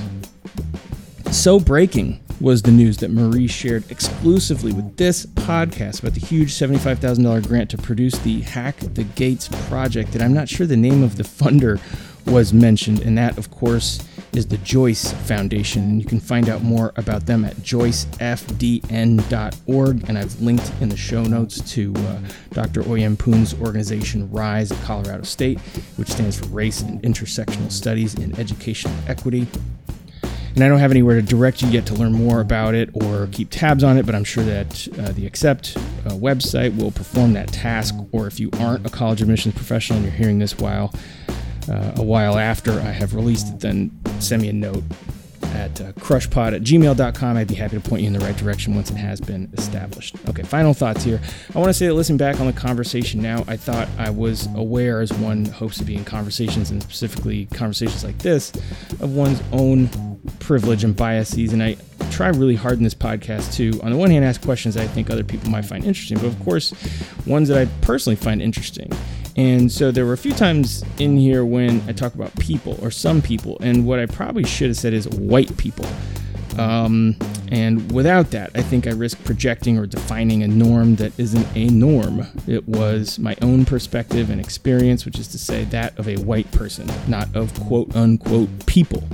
So breaking was the news that Marie shared exclusively with this podcast about the huge $75,000 grant to produce the Hack the Gates project. And I'm not sure the name of the funder was mentioned, and that, of course, is the Joyce Foundation. And you can find out more about them at joycefdn.org. And I've linked in the show notes to uh, Dr. OiYan Poon's organization, RISE at Colorado State, which stands for Race and Intersectional Studies in Educational Equity. And I don't have anywhere to direct you yet to learn more about it or keep tabs on it, but I'm sure that uh, the Accept uh, website will perform that task. Or if you aren't a college admissions professional and you're hearing this while uh, a while after I have released it, then send me a note at uh, crushpod at gmail.com. I'd be happy to point you in the right direction once it has been established. Okay, final thoughts here. I want to say that listening back on the conversation now, I thought I was aware, as one hopes to be in conversations, and specifically conversations like this, of one's own privilege and biases. And I try really hard in this podcast to, on the one hand, ask questions that I think other people might find interesting, but of course, ones that I personally find interesting. And so there were a few times in here when I talk about people or some people, and what I probably should have said is white people. Um, and without that, I think I risk projecting or defining a norm that isn't a norm. It was my own perspective and experience, which is to say that of a white person, not of quote unquote people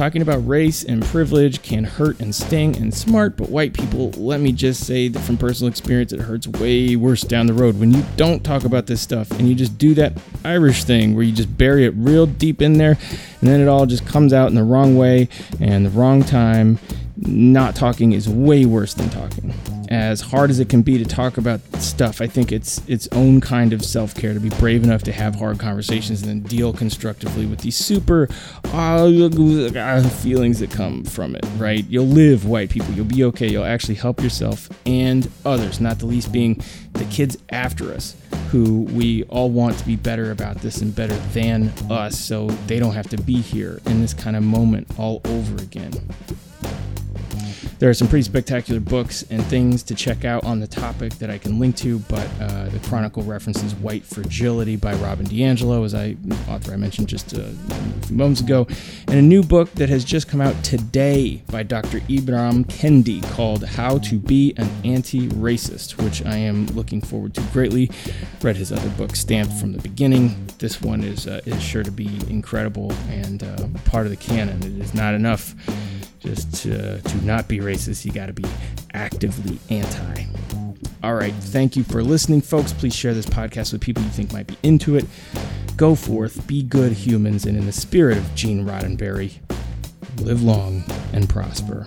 talking about race and privilege can hurt and sting and smart, but white people, let me just say that from personal experience, it hurts way worse down the road when you don't talk about this stuff and you just do that Irish thing where you just bury it real deep in there and then it all just comes out in the wrong way and the wrong time. Not talking is way worse than talking as hard as it can be to talk about stuff, I think it's its own kind of self care to be brave enough to have hard conversations and then deal constructively with these super uh, feelings that come from it, right? You'll live, white people. You'll be okay. You'll actually help yourself and others, not the least being the kids after us who we all want to be better about this and better than us so they don't have to be here in this kind of moment all over again. There are some pretty spectacular books and things to check out on the topic that I can link to, but uh, the Chronicle references White Fragility by Robin DiAngelo, as I author I mentioned just a, a few moments ago, and a new book that has just come out today by Dr. Ibram Kendi called How to Be an Anti-Racist, which I am looking forward to greatly. Read his other book, Stamped from the Beginning. This one is uh, is sure to be incredible and uh, part of the canon. It is not enough just to, to not be racist, you got to be actively anti. All right. Thank you for listening, folks. Please share this podcast with people you think might be into it. Go forth, be good humans, and in the spirit of Gene Roddenberry, live long and prosper.